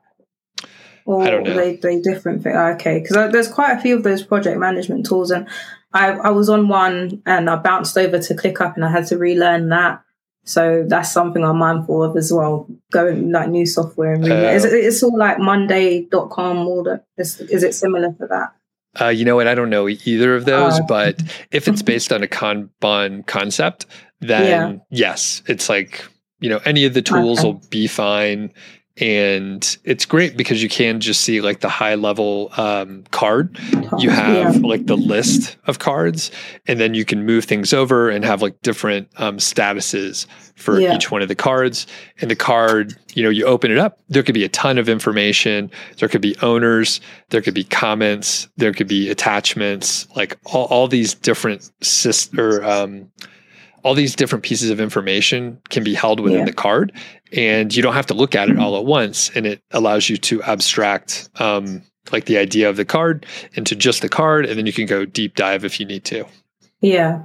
Or I don't know. Are they they different thing? Ah, okay, because uh, there's quite a few of those project management tools, and I I was on one and I bounced over to ClickUp and I had to relearn that. So that's something I'm mindful of as well. Going like new software and relearn. is Oh. it, it's all like Monday.com. All the is, is it similar for that? uh, you know what i don't know either of those Oh. but if it's based on a kanban concept then Yeah. yes, it's like, you know, any of the tools Okay. will be fine. And it's great because you can just see like the high level um, card. You have Yeah. like the list of cards, and then you can move things over and have like different um, statuses for Yeah. each one of the cards. And the card, you know, you open it up, there could be a ton of information. There could be owners, there could be comments, there could be attachments, like all, all these different or um, all these different pieces of information can be held within Yeah. the card, and you don't have to look at it all at once. And it allows you to abstract. Um, like the idea of the card into just the card, and then you can go deep dive if you need to. Yeah.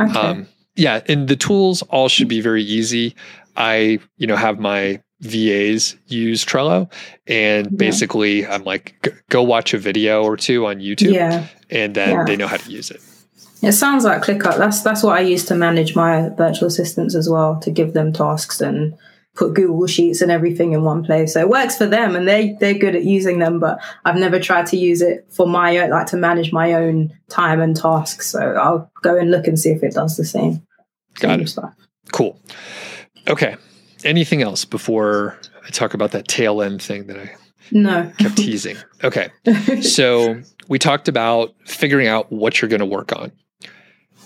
Okay. Um, yeah, and the tools all should be very easy. I, you know, have my VAs use Trello, and Yeah. basically, I'm like, go watch a video or two on YouTube, yeah. and then Yeah. they know how to use it. It sounds like ClickUp. That's that's what I use to manage my virtual assistants as well, to give them tasks and put Google Sheets and everything in one place. So it works for them, and they they're good at using them. But I've never tried to use it for my own, like to manage my own time and tasks. So I'll go and look and see if it does the same. Got same it. Stuff. Cool. Okay. Anything else before I talk about that tail end thing that I No. kept teasing? Okay. so we talked about figuring out what you're going to work on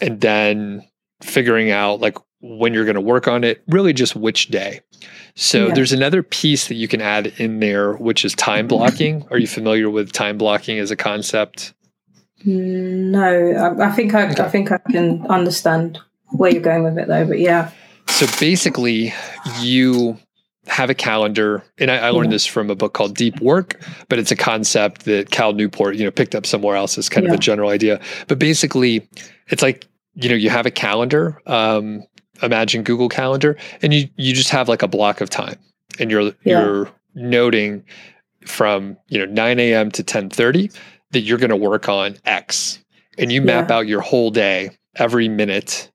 and then figuring out like when you're going to work on it really just which day so Yeah. there's another piece that you can add in there which is time blocking are you familiar with time blocking as a concept no, I, I think I, I think I can understand where you're going with it though. But yeah, so basically you have a calendar and I, I learned Yeah. this from a book called deep work but it's a concept that cal newport you know picked up somewhere else as kind of a general idea but basically it's like you know you have a calendar um, imagine google calendar and you you just have like a block of time and you're Yeah. you're noting from you know 9 a.m to 10.30 that you're going to work on x and you map Yeah. out your whole day every minute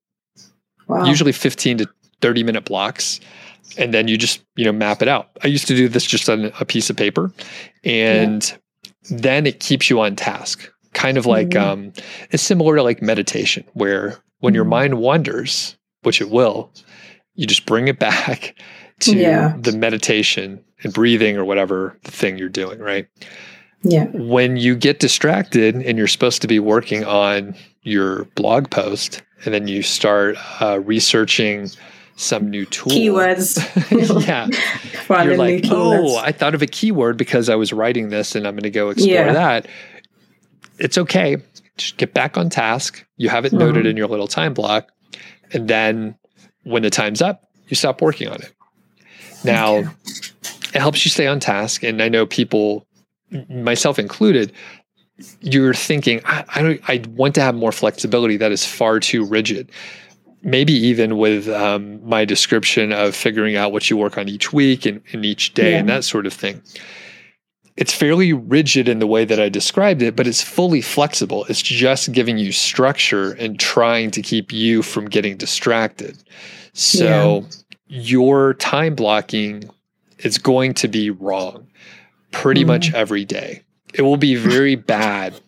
wow. usually 15 to 30 minute blocks and then you just you know map it out i used to do this just on a piece of paper and then it keeps you on task kind of like Mhm. um it's similar to like meditation where when your Mhm. mind wanders which it will you just bring it back to Yeah. the meditation and breathing or whatever the thing you're doing right yeah, when you get distracted and you're supposed to be working on your blog post and then you start uh, researching some new tool keywords. yeah you're like oh i thought of a keyword because i was writing this and i'm going to go explore Yeah. that it's okay. Just get back on task. You have it noted Mhm. in your little time block. And then when the time's up you stop working on it. Now Okay. it helps you stay on task. And i know people myself included you're thinking I, I don't i want to have more flexibility that is far too rigid. Maybe even with um, my description of figuring out what you work on each week and, and each day and that sort of thing it's fairly rigid in the way that i described it but it's fully flexible it's just giving you structure and trying to keep you from getting distracted so your time blocking is going to be wrong pretty Mm. much every day. It will be very bad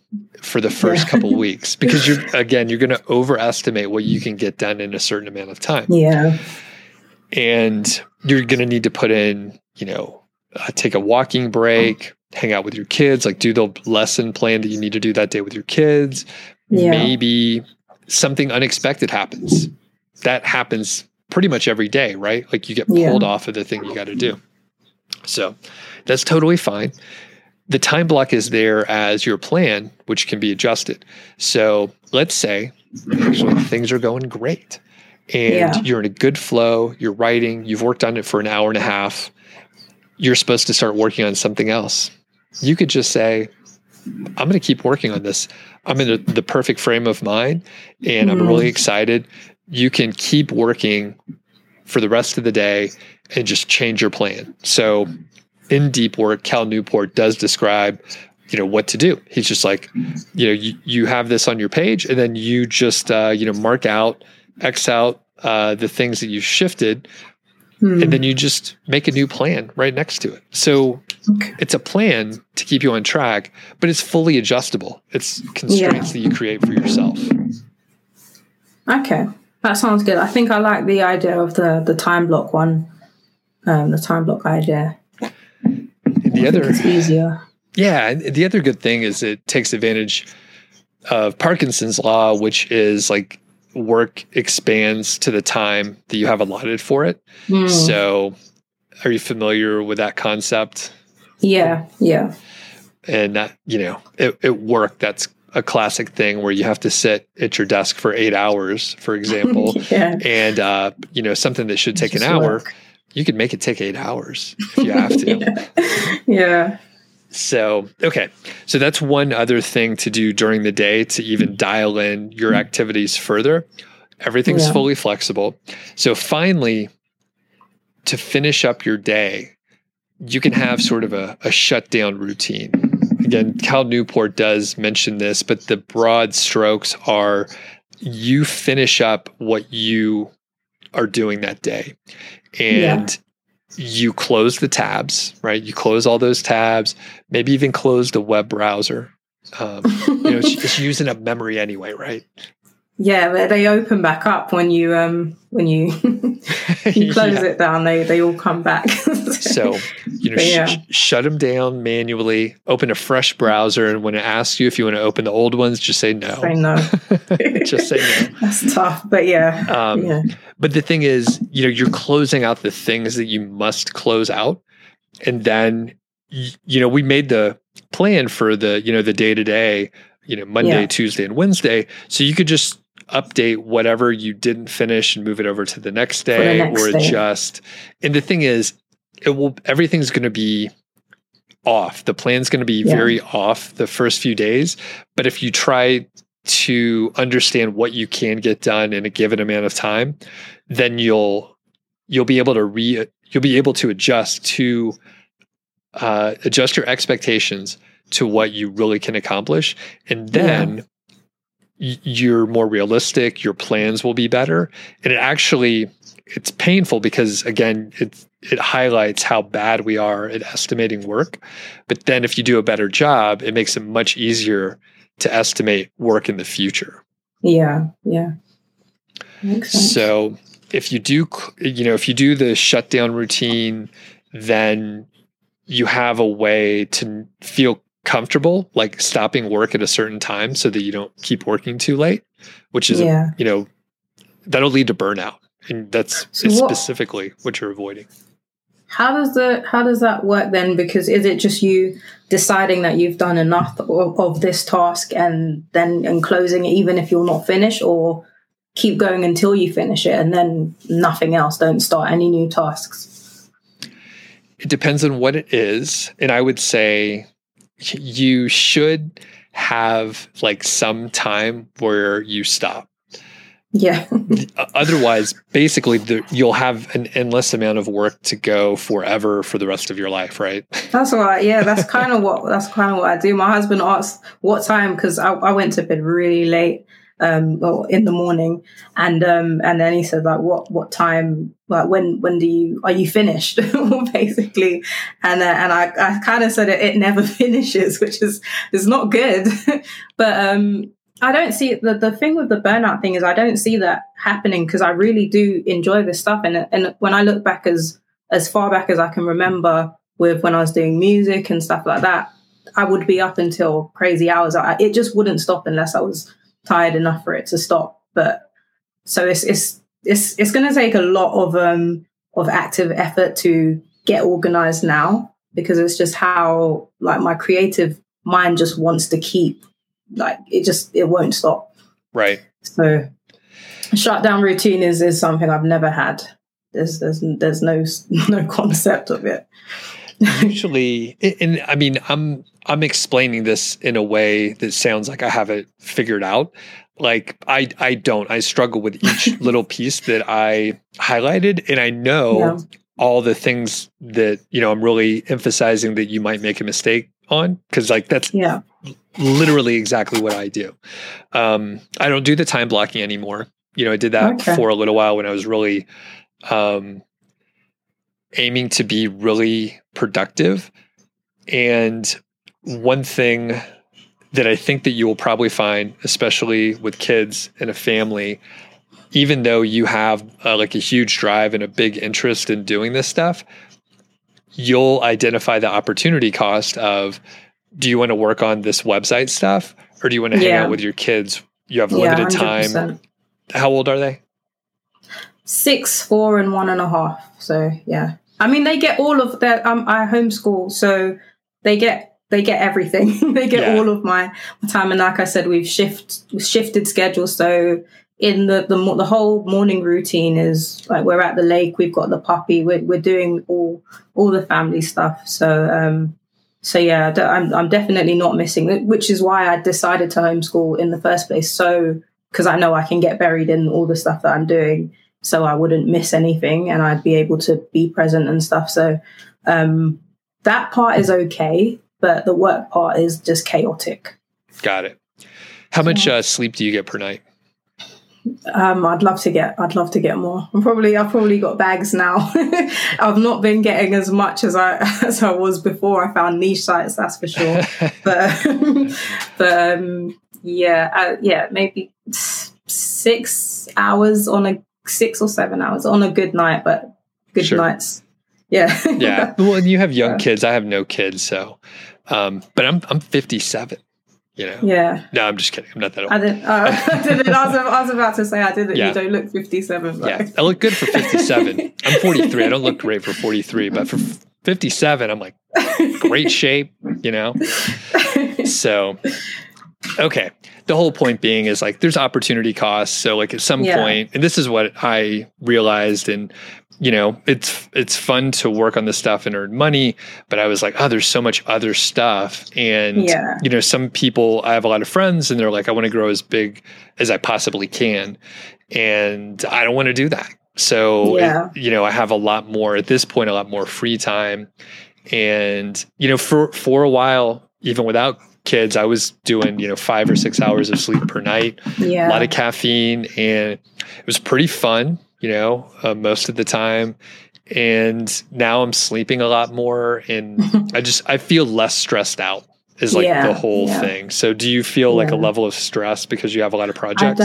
for the first Yeah. couple weeks because you're again you're going to overestimate what you can get done in a certain amount of time yeah, and you're going to need to put in you know uh, take a walking break hang out with your kids like do the lesson plan that you need to do that day with your kids. Yeah. maybe something unexpected happens. That happens pretty much every day right? Like you get Yeah. pulled off of the thing you got to do. So that's totally fine. The time block is there as your plan which can be adjusted. So let's say things are going great and Yeah. you're in a good flow you're writing you've worked on it for an hour and a half you're supposed to start working on something else you could just say i'm going to keep working on this. I'm in a, the perfect frame of mind and i'm Mhm. really excited. You can keep working for the rest of the day and just change your plan. So in deep work cal newport does describe you know what to do. He's just like you know you, you have this on your page and then you just uh, you know mark out x out uh, the things that you've shifted Hmm. and then you just make a new plan right next to it so Okay. it's a plan to keep you on track but it's fully adjustable it's constraints that you create for yourself Okay. That sounds good. I think I like the idea of the the time block one, um, the time block idea. The other it's easier. Yeah, the other good thing is it takes advantage of Parkinson's law, which is like work expands to the time that you have allotted for it. Mm. So, are you familiar with that concept? Yeah, yeah. And that, you know, at, at work, that's a classic thing where you have to sit at your desk for eight hours, for example, yeah. and uh, you know something that should take Just an hour, work. you could make it take eight hours if you have to. yeah. yeah. So, okay. So that's one other thing to do during the day to even dial in your mm-hmm. activities further. Everything's yeah. fully flexible. So, finally, to finish up your day, you can have sort of a, a shutdown routine. Again, Cal Newport does mention this, but the broad strokes are you finish up what you are doing that day. And you close the tabs, right? You close all those tabs, maybe even close the web browser. Um, you know, it's, it's using up memory anyway, right? Yeah, they open back up when you um when you you close yeah. it down. They they all come back. so you know, sh- yeah. shut them down manually. Open a fresh browser, and when it asks you if you want to open the old ones, just say no. Say no. just say no. That's tough, but yeah. Um, yeah. But the thing is, you know, you're closing out the things that you must close out, and then you know we made the plan for the you know the day to day you know Monday, yeah. Tuesday, and Wednesday. So you could just update whatever you didn't finish and move it over to the next day the next or day. adjust. And the thing is, it will everything's going to be off. The plan's going to be yeah. very off the first few days. But if you try to understand what you can get done in a given amount of time, then you'll you'll be able to re you'll be able to adjust to uh, adjust your expectations to what you really can accomplish, and then you're more realistic your plans will be better. And it actually it's painful because again it it highlights how bad we are at estimating work. But then if you do a better job it makes it much easier to estimate work in the future. Yeah yeah. So if you do you know if you do the shutdown routine then you have a way to feel comfortable like stopping work at a certain time so that you don't keep working too late which is yeah. you know that'll lead to burnout. And that's so what, specifically what you're avoiding. How does the how does that work then? Because is it just you deciding that you've done enough of, of this task and then and closing it even if you're not finished or keep going until you finish it and then nothing else don't start any new tasks? It depends on what it is. And i would say you should have like some time where you stop. Yeah. Otherwise, basically, the, you'll have an endless amount of work to go forever for the rest of your life, right? That's what. Yeah, that's kind of what. That's kind of what I do. My husband asks what time because I, I went to bed really late, um, well, in the morning, and um, and then he said like, what what time? Like when when do you are you finished? Basically, and uh, and I, I kind of said it, it never finishes, which is is not good. but um, I don't see the the thing with the burnout thing is I don't see that happening because I really do enjoy this stuff, and and when I look back as as far back as I can remember with when I was doing music and stuff like that, I would be up until crazy hours. I, it just wouldn't stop unless I was tired enough for it to stop. But so it's it's it's it's going to take a lot of um of active effort to get organized now because it's just how like my creative mind just wants to keep like it just it won't stop. Right. So shutdown routine is is something I've never had. There's there's there's no no concept of it. Usually, and I mean, I'm I'm explaining this in a way that sounds like I have it figured out. Like I I don't. I struggle with each little piece that I highlighted and I know yeah. all the things that, you know, I'm really emphasizing that you might make a mistake on cuz like that's yeah. literally exactly what I do. Um I don't do the time blocking anymore. You know, I did that okay. for a little while when I was really um aiming to be really productive and one thing that I think that you will probably find, especially with kids and a family, even though you have uh, like a huge drive and a big interest in doing this stuff, you'll identify the opportunity cost of do you want to work on this website stuff or do you want to hang Yeah. out with your kids? You have Yeah, limited time. How old are they? Six, four, and one and a half. So yeah, I mean they get all of their. Um, I homeschool, so they get they get everything. they get Yeah. all of my time, and like I said, we've shift shifted schedules. So in the the the whole morning routine is like we're at the lake. We've got the puppy. We're we're doing all all the family stuff. So um, so yeah, I'm I'm definitely not missing which is why I decided to homeschool in the first place. So because I know I can get buried in all the stuff that I'm doing, so I wouldn't miss anything and I'd be able to be present and stuff. So um, that part is okay, but the work part is just chaotic. Got it. How much uh, sleep do you get per night? Um, I'd love to get. I'd love to get more. I'm probably. I've probably got bags now. I've not been getting as much as I as I was before. I found niche sites, that's for sure. but but um, yeah, uh, yeah, maybe six hours on a six or seven hours on a good night, but good Sure. nights. Yeah, yeah. Well, and you have young Yeah. kids. I have no kids, so. Um, but I'm I'm 57. You know. yeah. No, I'm just kidding. I'm not that old. I didn't. Uh, I didn't. I was, I was about to say I didn't. Yeah. You don't look fifty-seven. But. yeah, I look good for 57. I'm 43. I don't look great for 43, but for 57, I'm like great shape. You know. So, okay. The whole point being is like there's opportunity costs. So like at some Yeah. point, and this is what I realized and you know, it's it's fun to work on this stuff and earn money, but I was like, oh, there's so much other stuff. And Yeah. you know, some people I have a lot of friends and they're like, I want to grow as big as I possibly can. And I don't want to do that. So it- you know, I have a lot more at this point, a lot more free time. And, you know, for for a while, even without kids, I was doing, you know, five or six hours of sleep per night, yeah. a lot of caffeine, and it was pretty fun, you know, uh, most of the time. And now I'm sleeping a lot more, and I just I feel less stressed out. Is like Yeah, the whole yeah. thing. So, do you feel like a level of stress because you have a lot of projects?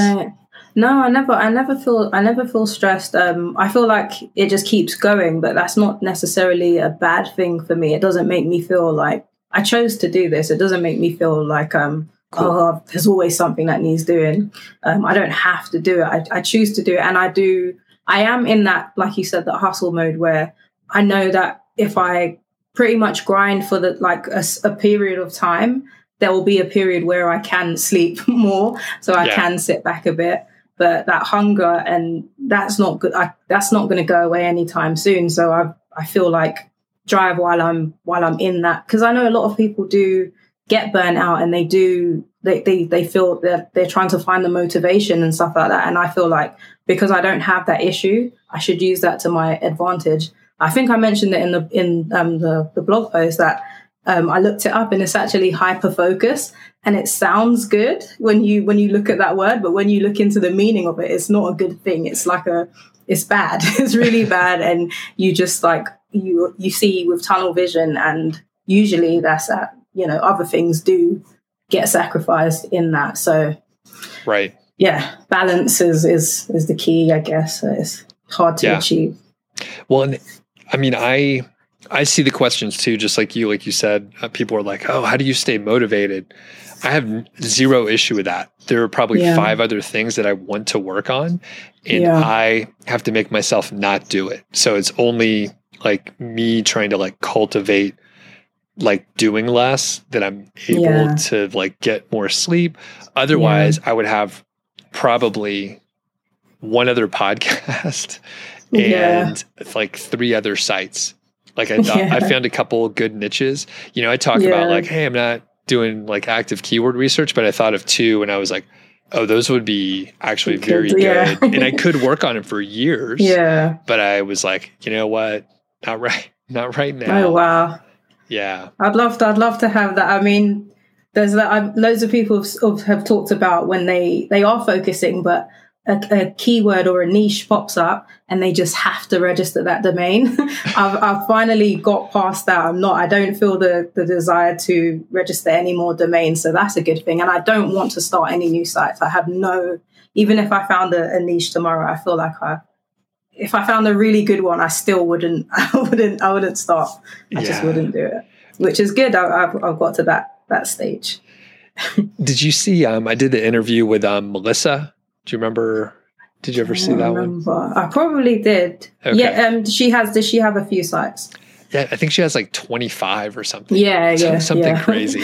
No, I never. I never feel. I never feel stressed. Um, I feel like it just keeps going, but that's not necessarily a bad thing for me. It doesn't make me feel like I chose to do this. It doesn't make me feel like um. Cool. Oh, there's always something that needs doing. Um, I don't have to do it. I, I choose to do it, and I do. I am in that, like you said, that hustle mode where I know that if I pretty much grind for the like a period of time, there will be a period where I can sleep more, so I Yeah. can sit back a bit. But that hunger and that's not good. I, that's not going to go away anytime soon. So I I feel like drive while I'm while I'm in that because I know a lot of people do get burnt out and they do they, they they feel that they're trying to find the motivation and stuff like that. And I feel like because I don't have that issue, I should use that to my advantage. I think I mentioned it in the in um, the the blog post that um, I looked it up and it's actually hyper focus and it sounds good when you when you look at that word, but when you look into the meaning of it, it's not a good thing. It's like a it's bad. it's really bad, and you just like you you see with tunnel vision, and usually that's that you know other things do get sacrificed in that. So Right. yeah, balance is is is the key, I guess. It's hard to Yeah. achieve. Well, and I mean, I I see the questions too, just like you, like you said. Uh, people are like, "Oh, how do you stay motivated?" I have zero issue with that. There are probably Yeah. five other things that I want to work on, and Yeah. I have to make myself not do it. So it's only like me trying to like cultivate like doing less that I'm able Yeah. to like get more sleep. Otherwise, I would have probably one other podcast Yeah. and like three other sites. Like I thought, I found a couple good niches. You know, I talk Yeah. about like, hey, I'm not doing like active keyword research, but I thought of two, and I was like, oh, those would be actually could, very yeah. good, and I could work on it for years. Yeah. But I was like, you know what? Not right. Not right oh, now. Oh wow. Yeah. I'd love to. I'd love to have that. I mean, there's that. loads of people have, have- talked about when they they are focusing, but a, a keyword or a niche pops up, and they just have to register that domain. I've, I've finally got past that. I'm not. I don't feel the the desire to register any more domains, so that's a good thing. And I don't want to start any new sites. I have no even if I found a, a niche tomorrow, I feel like I if I found a really good one, I still wouldn't I wouldn't I wouldn't start. I yeah. just wouldn't do it, which is good. I, have I've got to that that stage. did you see? Um, I did the interview with um, Melissa. Do you remember? Did you ever see that remember. one? I probably did. Okay. Yeah. Um, she has. Does she have a few sites? Yeah, I think she has like 25 or something. Yeah, yeah. Something yeah. crazy.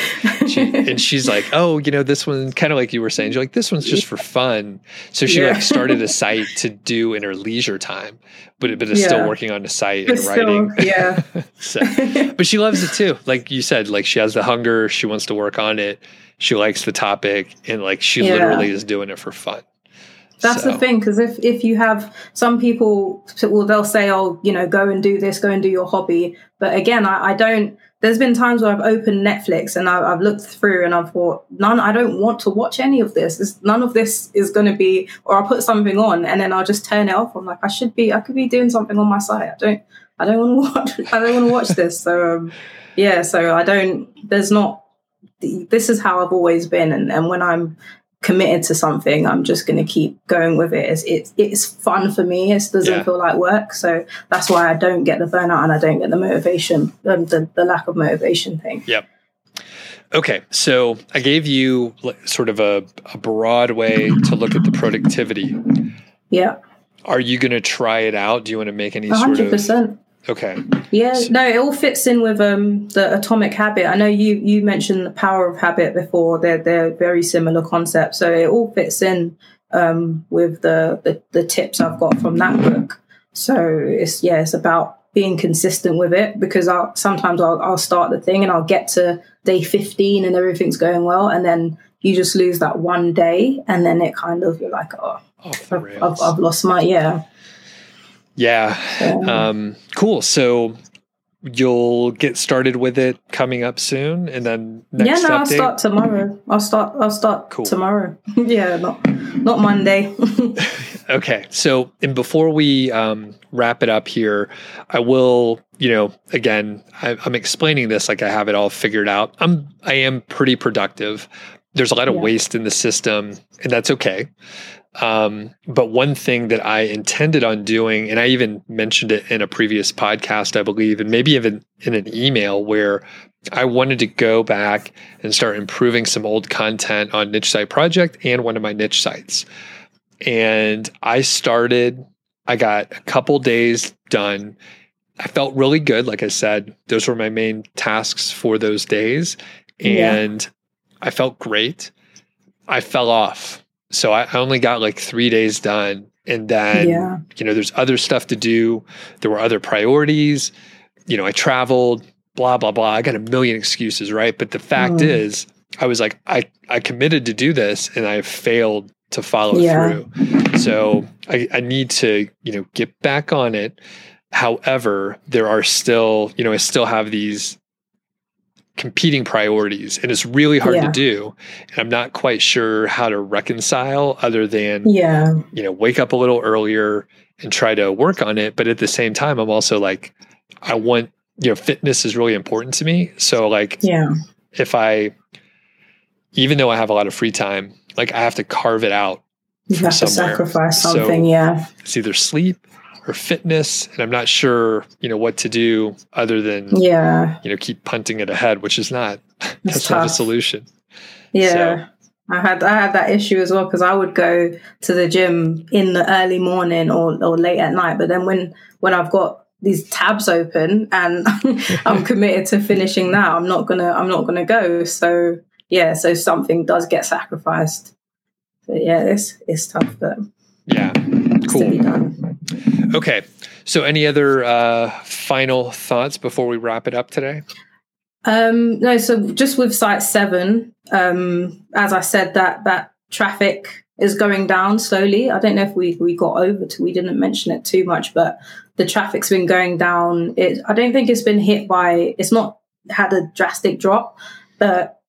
She, and she's like, oh, you know, this one, kind of like you were saying, you're like, this one's just for fun. So she yeah. like started a site to do in her leisure time, but, but is still working on the site but and writing. Still, yeah. so, but she loves it too. Like you said, like she has the hunger. She wants to work on it. She likes the topic and like she literally is doing it for fun. That's so. the thing, because if if you have some people, well, they'll say, "Oh, you know, go and do this, go and do your hobby." But again, I, I don't. There's been times where I've opened Netflix and I, have looked through and I've thought, none. I don't want to watch any of this. It's, none of this is going to be. Or I'll put something on and then I'll just turn it off. I'm like, I should be. I could be doing something on my site. I don't. I don't want to watch. I don't want to watch this. So um, yeah. So I don't. There's not. This is how I've always been, and, and when I'm committed to something, I'm just going to keep going with it. It's, it's, it's fun for me. It doesn't yeah. feel like work. So that's why I don't get the burnout and I don't get the motivation, um, the, the lack of motivation thing. Yep. Okay. So I gave you sort of a, a broad way to look at the productivity. Yeah. Are you going to try it out? Do you want to make any 100%. sort of Okay. Yeah, no, it all fits in with um, the atomic habit. I know you you mentioned the power of habit before. They're they're very similar concepts, so it all fits in um, with the, the the tips I've got from that book. So it's yeah, it's about being consistent with it because I'll, sometimes I'll, I'll start the thing and I'll get to day 15 and everything's going well and then you just lose that one day and then it kind of you're like oh I've, I've, I've, lost my yeah yeah. Um, cool. So you'll get started with it coming up soon and then yeah no update? i'll start tomorrow i'll start i'll start cool. tomorrow yeah not not monday okay so and before we um, wrap it up here i will you know again I, i'm explaining this like i have it all figured out i'm i am pretty productive there's a lot of yeah. waste in the system and that's okay um, but one thing that I intended on doing, and I even mentioned it in a previous podcast, I believe, and maybe even in an email where I wanted to go back and start improving some old content on Niche Site Project and one of my niche sites. And I started, I got a couple days done. I felt really good. Like I said, those were my main tasks for those days. And yeah. I felt great. I fell off so I only got like three days done. And then, yeah. you know, there's other stuff to do. There were other priorities. You know, I traveled, blah, blah, blah. I got a million excuses, right? But the fact mm. is, I was like, I, I committed to do this and I failed to follow yeah. through. So I, I need to, you know, get back on it. However, there are still, you know, I still have these competing priorities and it's really hard yeah. to do. And i'm not quite sure how to reconcile other than yeah. you know wake up a little earlier and try to work on it. But at the same time i'm also like i want you know fitness is really important to me. So like yeah. if i even though i have a lot of free time like i have to carve it out you have somewhere. to sacrifice something so yeah. it's either sleep or fitness and i'm not sure you know what to do other than yeah you know keep punting it ahead which is not that's not a solution yeah so. I had I had that issue as well because I would go to the gym in the early morning or, or late at night, but then when when I've got these tabs open and I'm committed to finishing that, I'm not gonna I'm not gonna go. So yeah, so something does get sacrificed. But yeah, it's it's tough, but yeah, cool. Okay. So, any other uh, final thoughts before we wrap it up today? Um, no. So, just with site seven, um, as I said, that that traffic is going down slowly. I don't know if we we got over to. We didn't mention it too much, but the traffic's been going down. It. I don't think it's been hit by. It's not had a drastic drop, but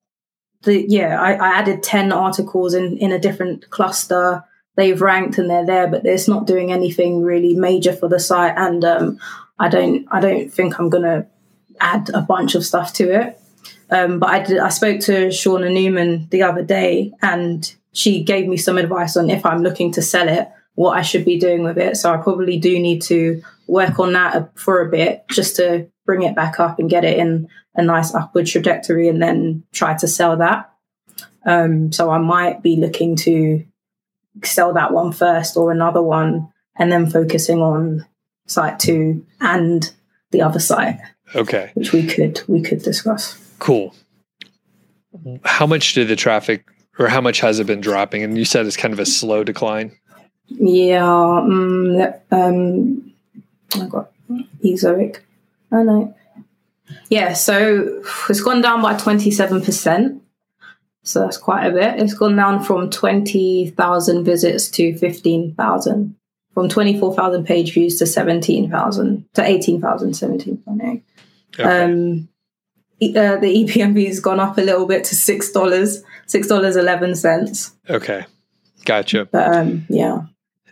the yeah. I, I added ten articles in in a different cluster they've ranked and they're there, but it's not doing anything really major for the site. And um, I don't, I don't think I'm going to add a bunch of stuff to it. Um, but I, did, I spoke to Shauna Newman the other day, and she gave me some advice on if I'm looking to sell it, what I should be doing with it. So I probably do need to work on that for a bit just to bring it back up and get it in a nice upward trajectory, and then try to sell that. Um, so I might be looking to sell that one first or another one, and then focusing on site two and the other site. Okay. Which we could we could discuss. Cool. How much did the traffic or how much has it been dropping? And you said it's kind of a slow decline. Yeah. Um, um I got Ezoic. i know Yeah, so it's gone down by twenty seven percent. So that's quite a bit. It's gone down from twenty thousand visits to fifteen thousand. From twenty four thousand page views to seventeen thousand to eighteen thousand, seventeen point Okay. Um, uh, the EPMV has gone up a little bit to six dollars, six dollars eleven cents. Okay, gotcha. But um, yeah.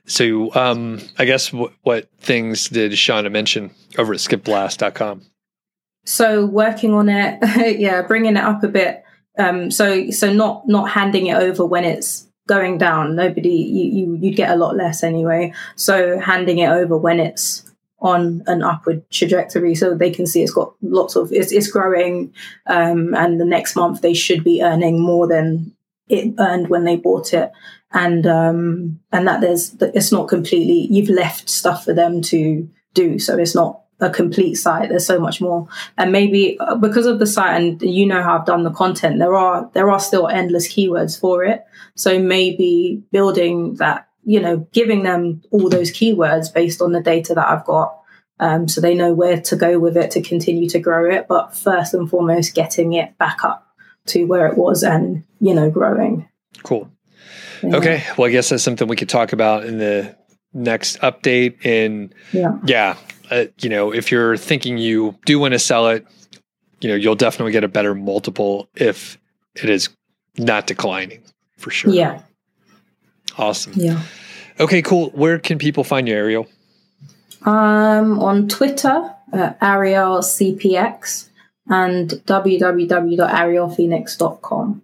So, um, I guess w- what things did Shauna mention over at skipblast.com? So, working on it, yeah, bringing it up a bit. Um, so, so not not handing it over when it's going down. Nobody, you, you you'd get a lot less anyway. So, handing it over when it's on an upward trajectory so they can see it's got lots of it's, it's growing um, and the next month they should be earning more than it earned when they bought it and um, and that there's it's not completely you've left stuff for them to do so it's not a complete site there's so much more and maybe uh, because of the site and you know how I've done the content there are there are still endless keywords for it so maybe building that you know, giving them all those keywords based on the data that I've got. Um, so they know where to go with it to continue to grow it. But first and foremost, getting it back up to where it was and, you know, growing. Cool. Yeah. Okay. Well, I guess that's something we could talk about in the next update. And yeah, yeah uh, you know, if you're thinking you do want to sell it, you know, you'll definitely get a better multiple if it is not declining for sure. Yeah. Awesome. Yeah. Okay, cool. Where can people find you, Ariel? Um, on Twitter, uh, Ariel CPX and www.arielphoenix.com.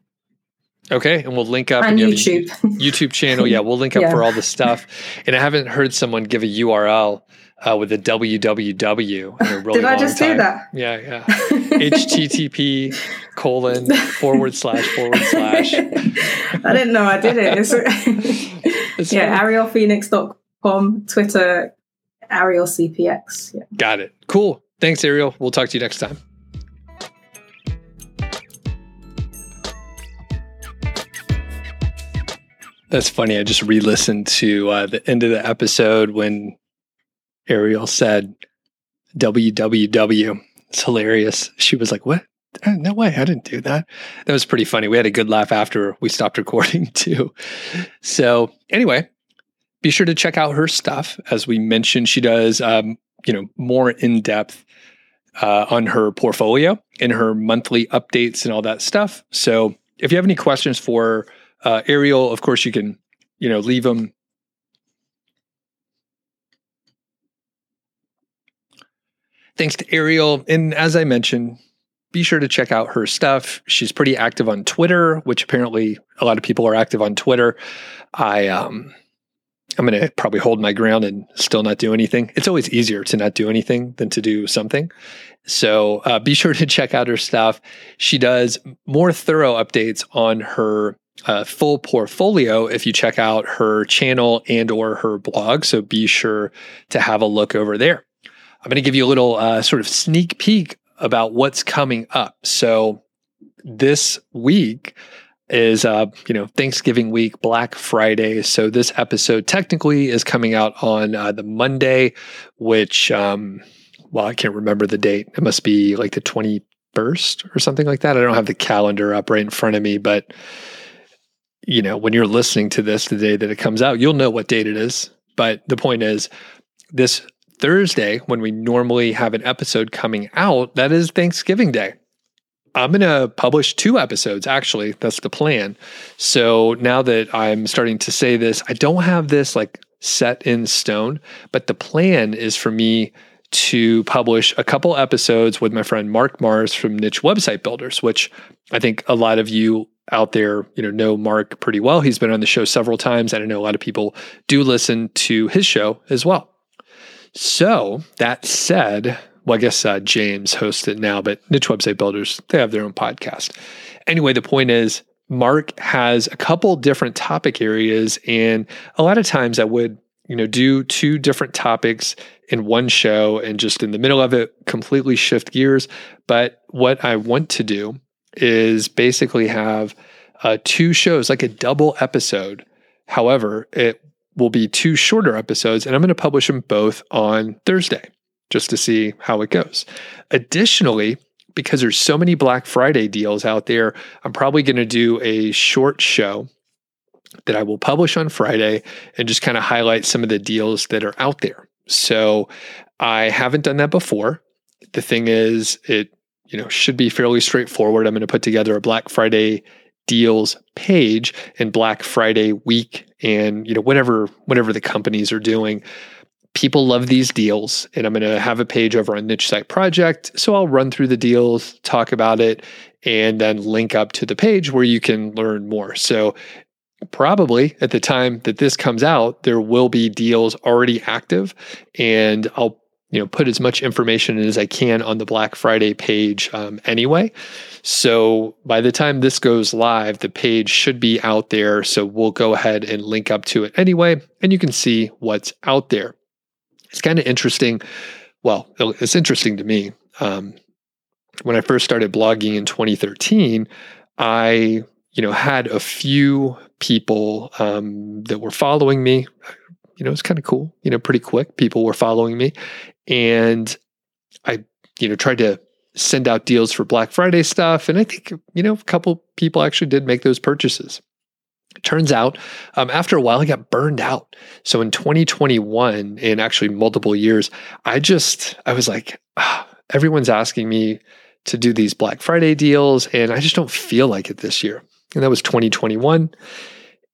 Okay, and we'll link up and YouTube YouTube channel. Yeah, we'll link up yeah. for all the stuff. And I haven't heard someone give a URL uh, with a www. A really Did I just time. do that? Yeah, yeah. HTTP colon forward slash forward slash. I didn't know I did it. It's, it's yeah, arielphoenix.com, Twitter, arielcpx. Yeah. Got it. Cool. Thanks, Ariel. We'll talk to you next time. That's funny. I just re listened to uh, the end of the episode when Ariel said www. It's hilarious. She was like, What? Uh, no way. I didn't do that. That was pretty funny. We had a good laugh after we stopped recording, too. So, anyway, be sure to check out her stuff. As we mentioned, she does, um, you know, more in depth uh, on her portfolio and her monthly updates and all that stuff. So, if you have any questions for uh, Ariel, of course, you can, you know, leave them. Thanks to Ariel. And as I mentioned, be sure to check out her stuff. She's pretty active on Twitter, which apparently a lot of people are active on Twitter. I, um, I'm going to probably hold my ground and still not do anything. It's always easier to not do anything than to do something. So uh, be sure to check out her stuff. She does more thorough updates on her uh, full portfolio if you check out her channel and or her blog. So be sure to have a look over there. I'm going to give you a little uh, sort of sneak peek about what's coming up. So this week is uh, you know Thanksgiving week, Black Friday. So this episode technically is coming out on uh, the Monday, which um, well I can't remember the date. It must be like the 21st or something like that. I don't have the calendar up right in front of me, but you know, when you're listening to this the day that it comes out, you'll know what date it is. But the point is, this Thursday, when we normally have an episode coming out, that is Thanksgiving Day. I'm going to publish two episodes, actually. That's the plan. So now that I'm starting to say this, I don't have this like set in stone, but the plan is for me to publish a couple episodes with my friend Mark Mars from Niche Website Builders, which I think a lot of you out there, you know, know Mark pretty well. He's been on the show several times, and I know a lot of people do listen to his show as well. So that said, well, I guess uh, James hosts it now, but Niche Website Builders, they have their own podcast. Anyway, the point is, Mark has a couple different topic areas, and a lot of times I would, you know, do two different topics in one show and just in the middle of it completely shift gears. But what I want to do is basically have uh, two shows, like a double episode. However, it will be two shorter episodes, and I'm going to publish them both on Thursday just to see how it goes. Additionally, because there's so many Black Friday deals out there, I'm probably going to do a short show that I will publish on Friday and just kind of highlight some of the deals that are out there. So I haven't done that before. The thing is, it you know should be fairly straightforward. I'm going to put together a Black Friday deals page and Black Friday week and you know whatever whatever the companies are doing. People love these deals, and I'm going to have a page over on Niche Site Project. So I'll run through the deals, talk about it, and then link up to the page where you can learn more. So probably at the time that this comes out, there will be deals already active, and I'll you know put as much information as I can on the Black Friday page um, anyway. So by the time this goes live, the page should be out there. So we'll go ahead and link up to it anyway, and you can see what's out there. It's kind of interesting. Well, it's interesting to me. Um, when I first started blogging in 2013, I you know had a few people um, that were following me you know, it's kind of cool, you know, pretty quick. People were following me. And I, you know, tried to send out deals for Black Friday stuff. And I think, you know, a couple people actually did make those purchases. It turns out, um, after a while, I got burned out. So in 2021, and actually multiple years, I just, I was like, oh, everyone's asking me to do these Black Friday deals, and I just don't feel like it this year. And that was 2021.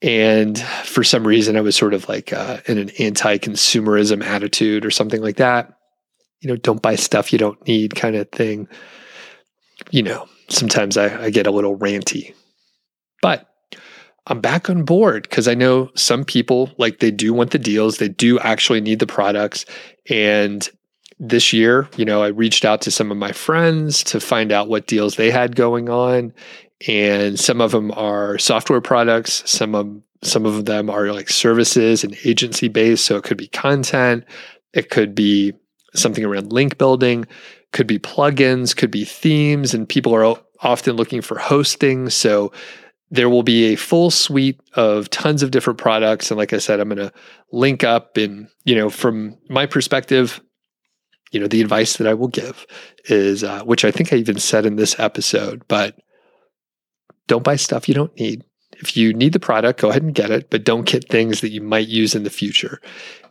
And for some reason, I was sort of like uh, in an anti consumerism attitude or something like that. You know, don't buy stuff you don't need kind of thing. You know, sometimes I, I get a little ranty. But I'm back on board because I know some people like they do want the deals, they do actually need the products. And this year, you know, I reached out to some of my friends to find out what deals they had going on and some of them are software products some of some of them are like services and agency based so it could be content it could be something around link building could be plugins could be themes and people are often looking for hosting so there will be a full suite of tons of different products and like i said i'm going to link up and you know from my perspective you know the advice that i will give is uh, which i think i even said in this episode but don't buy stuff you don't need. If you need the product, go ahead and get it, but don't get things that you might use in the future.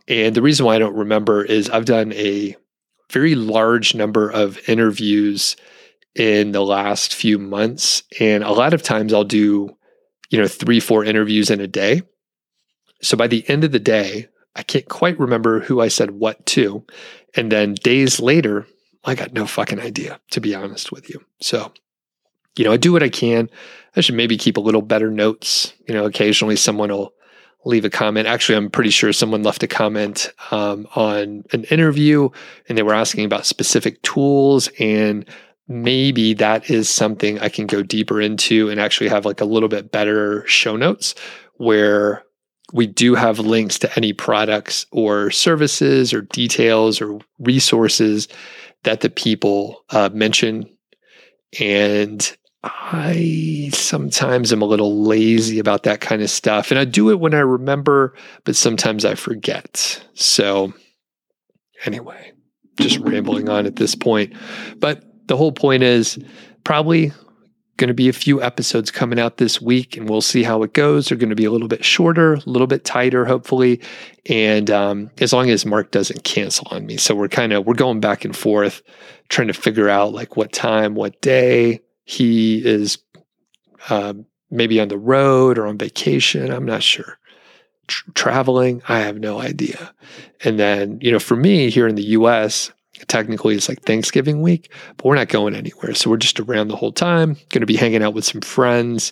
And the reason why I don't remember is I've done a very large number of interviews in the last few months. And a lot of times I'll do, you know, three, four interviews in a day. So by the end of the day, I can't quite remember who I said what to. And then days later, I got no fucking idea, to be honest with you. So, you know, I do what I can. I should maybe keep a little better notes. You know, occasionally someone will leave a comment. Actually, I'm pretty sure someone left a comment um, on an interview and they were asking about specific tools. And maybe that is something I can go deeper into and actually have like a little bit better show notes where we do have links to any products or services or details or resources that the people uh, mention. And I sometimes am a little lazy about that kind of stuff. And I do it when I remember, but sometimes I forget. So, anyway, just rambling on at this point. But the whole point is probably going to be a few episodes coming out this week, and we'll see how it goes. They're going to be a little bit shorter, a little bit tighter, hopefully. And um, as long as Mark doesn't cancel on me. So, we're kind of we're going back and forth trying to figure out like what time, what day he is uh, maybe on the road or on vacation. I'm not sure. Tr- traveling, I have no idea. And then, you know, for me here in the US, technically it's like Thanksgiving week, but we're not going anywhere. So we're just around the whole time, going to be hanging out with some friends.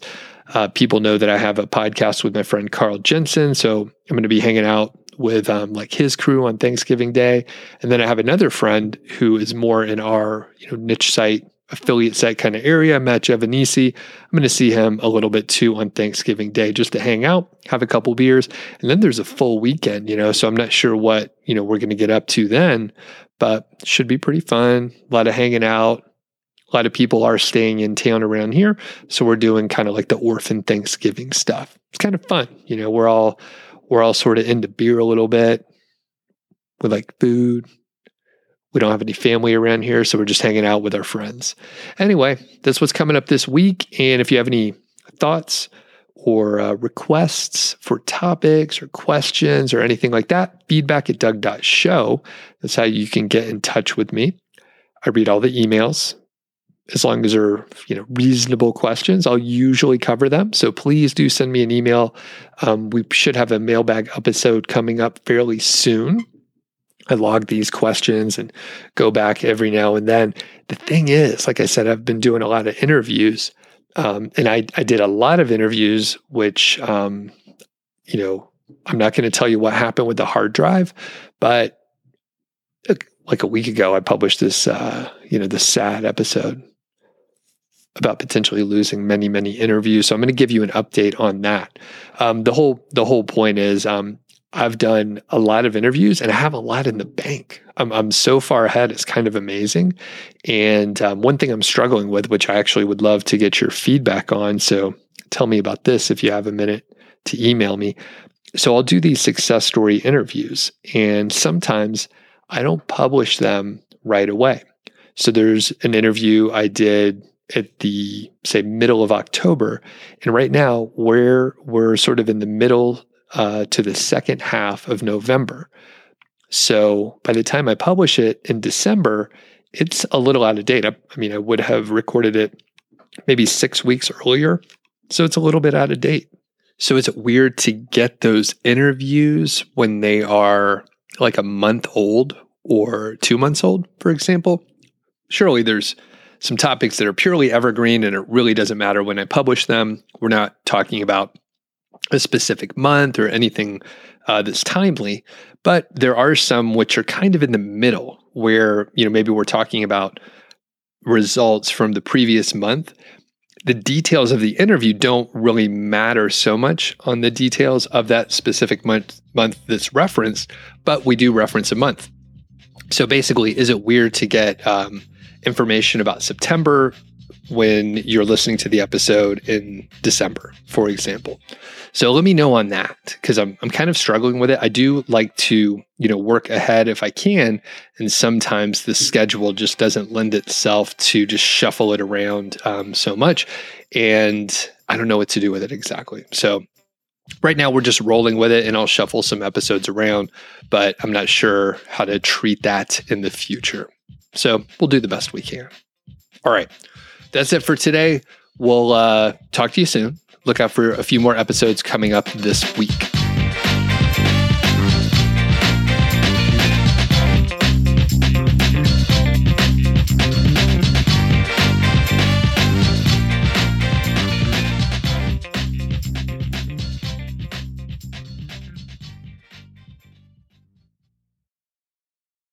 Uh, people know that I have a podcast with my friend Carl Jensen. So I'm going to be hanging out with um, like his crew on Thanksgiving Day. And then I have another friend who is more in our you know niche site affiliate site kind of area, Matt Giovanisi. I'm going to see him a little bit too on Thanksgiving Day just to hang out, have a couple beers. And then there's a full weekend, you know, so I'm not sure what, you know, we're going to get up to then, but should be pretty fun. A lot of hanging out. A lot of people are staying in town around here. So we're doing kind of like the orphan Thanksgiving stuff. It's kind of fun. You know, we're all we're all sort of into beer a little bit. We like food. We don't have any family around here, so we're just hanging out with our friends. Anyway, that's what's coming up this week. And if you have any thoughts or uh, requests for topics or questions or anything like that, feedback at doug.show. That's how you can get in touch with me. I read all the emails as long as they're you know reasonable questions i'll usually cover them so please do send me an email um, we should have a mailbag episode coming up fairly soon i log these questions and go back every now and then the thing is like i said i've been doing a lot of interviews um, and I, I did a lot of interviews which um, you know i'm not going to tell you what happened with the hard drive but like a week ago i published this uh, you know the sad episode about potentially losing many many interviews. So I'm going to give you an update on that. Um, the whole the whole point is um, I've done a lot of interviews and I have a lot in the bank. I'm, I'm so far ahead; it's kind of amazing. And um, one thing I'm struggling with, which I actually would love to get your feedback on. So tell me about this if you have a minute to email me. So I'll do these success story interviews, and sometimes I don't publish them right away. So there's an interview I did at the say middle of October, and right now we're we're sort of in the middle uh, to the second half of November. So by the time I publish it in December, it's a little out of date. I, mean, I would have recorded it maybe six weeks earlier, so it's a little bit out of date. So is it weird to get those interviews when they are like a month old or two months old, for example? Surely there's some topics that are purely evergreen and it really doesn't matter when I publish them. We're not talking about a specific month or anything uh, that's timely, but there are some which are kind of in the middle where, you know, maybe we're talking about results from the previous month. The details of the interview don't really matter so much on the details of that specific month month that's referenced, but we do reference a month. So basically, is it weird to get um, information about September when you're listening to the episode in December, for example. So let me know on that because I'm I'm kind of struggling with it. I do like to, you know, work ahead if I can, and sometimes the schedule just doesn't lend itself to just shuffle it around um, so much, and I don't know what to do with it exactly. So right now we're just rolling with it, and I'll shuffle some episodes around, but I'm not sure how to treat that in the future. So we'll do the best we can. All right. That's it for today. We'll uh, talk to you soon. Look out for a few more episodes coming up this week.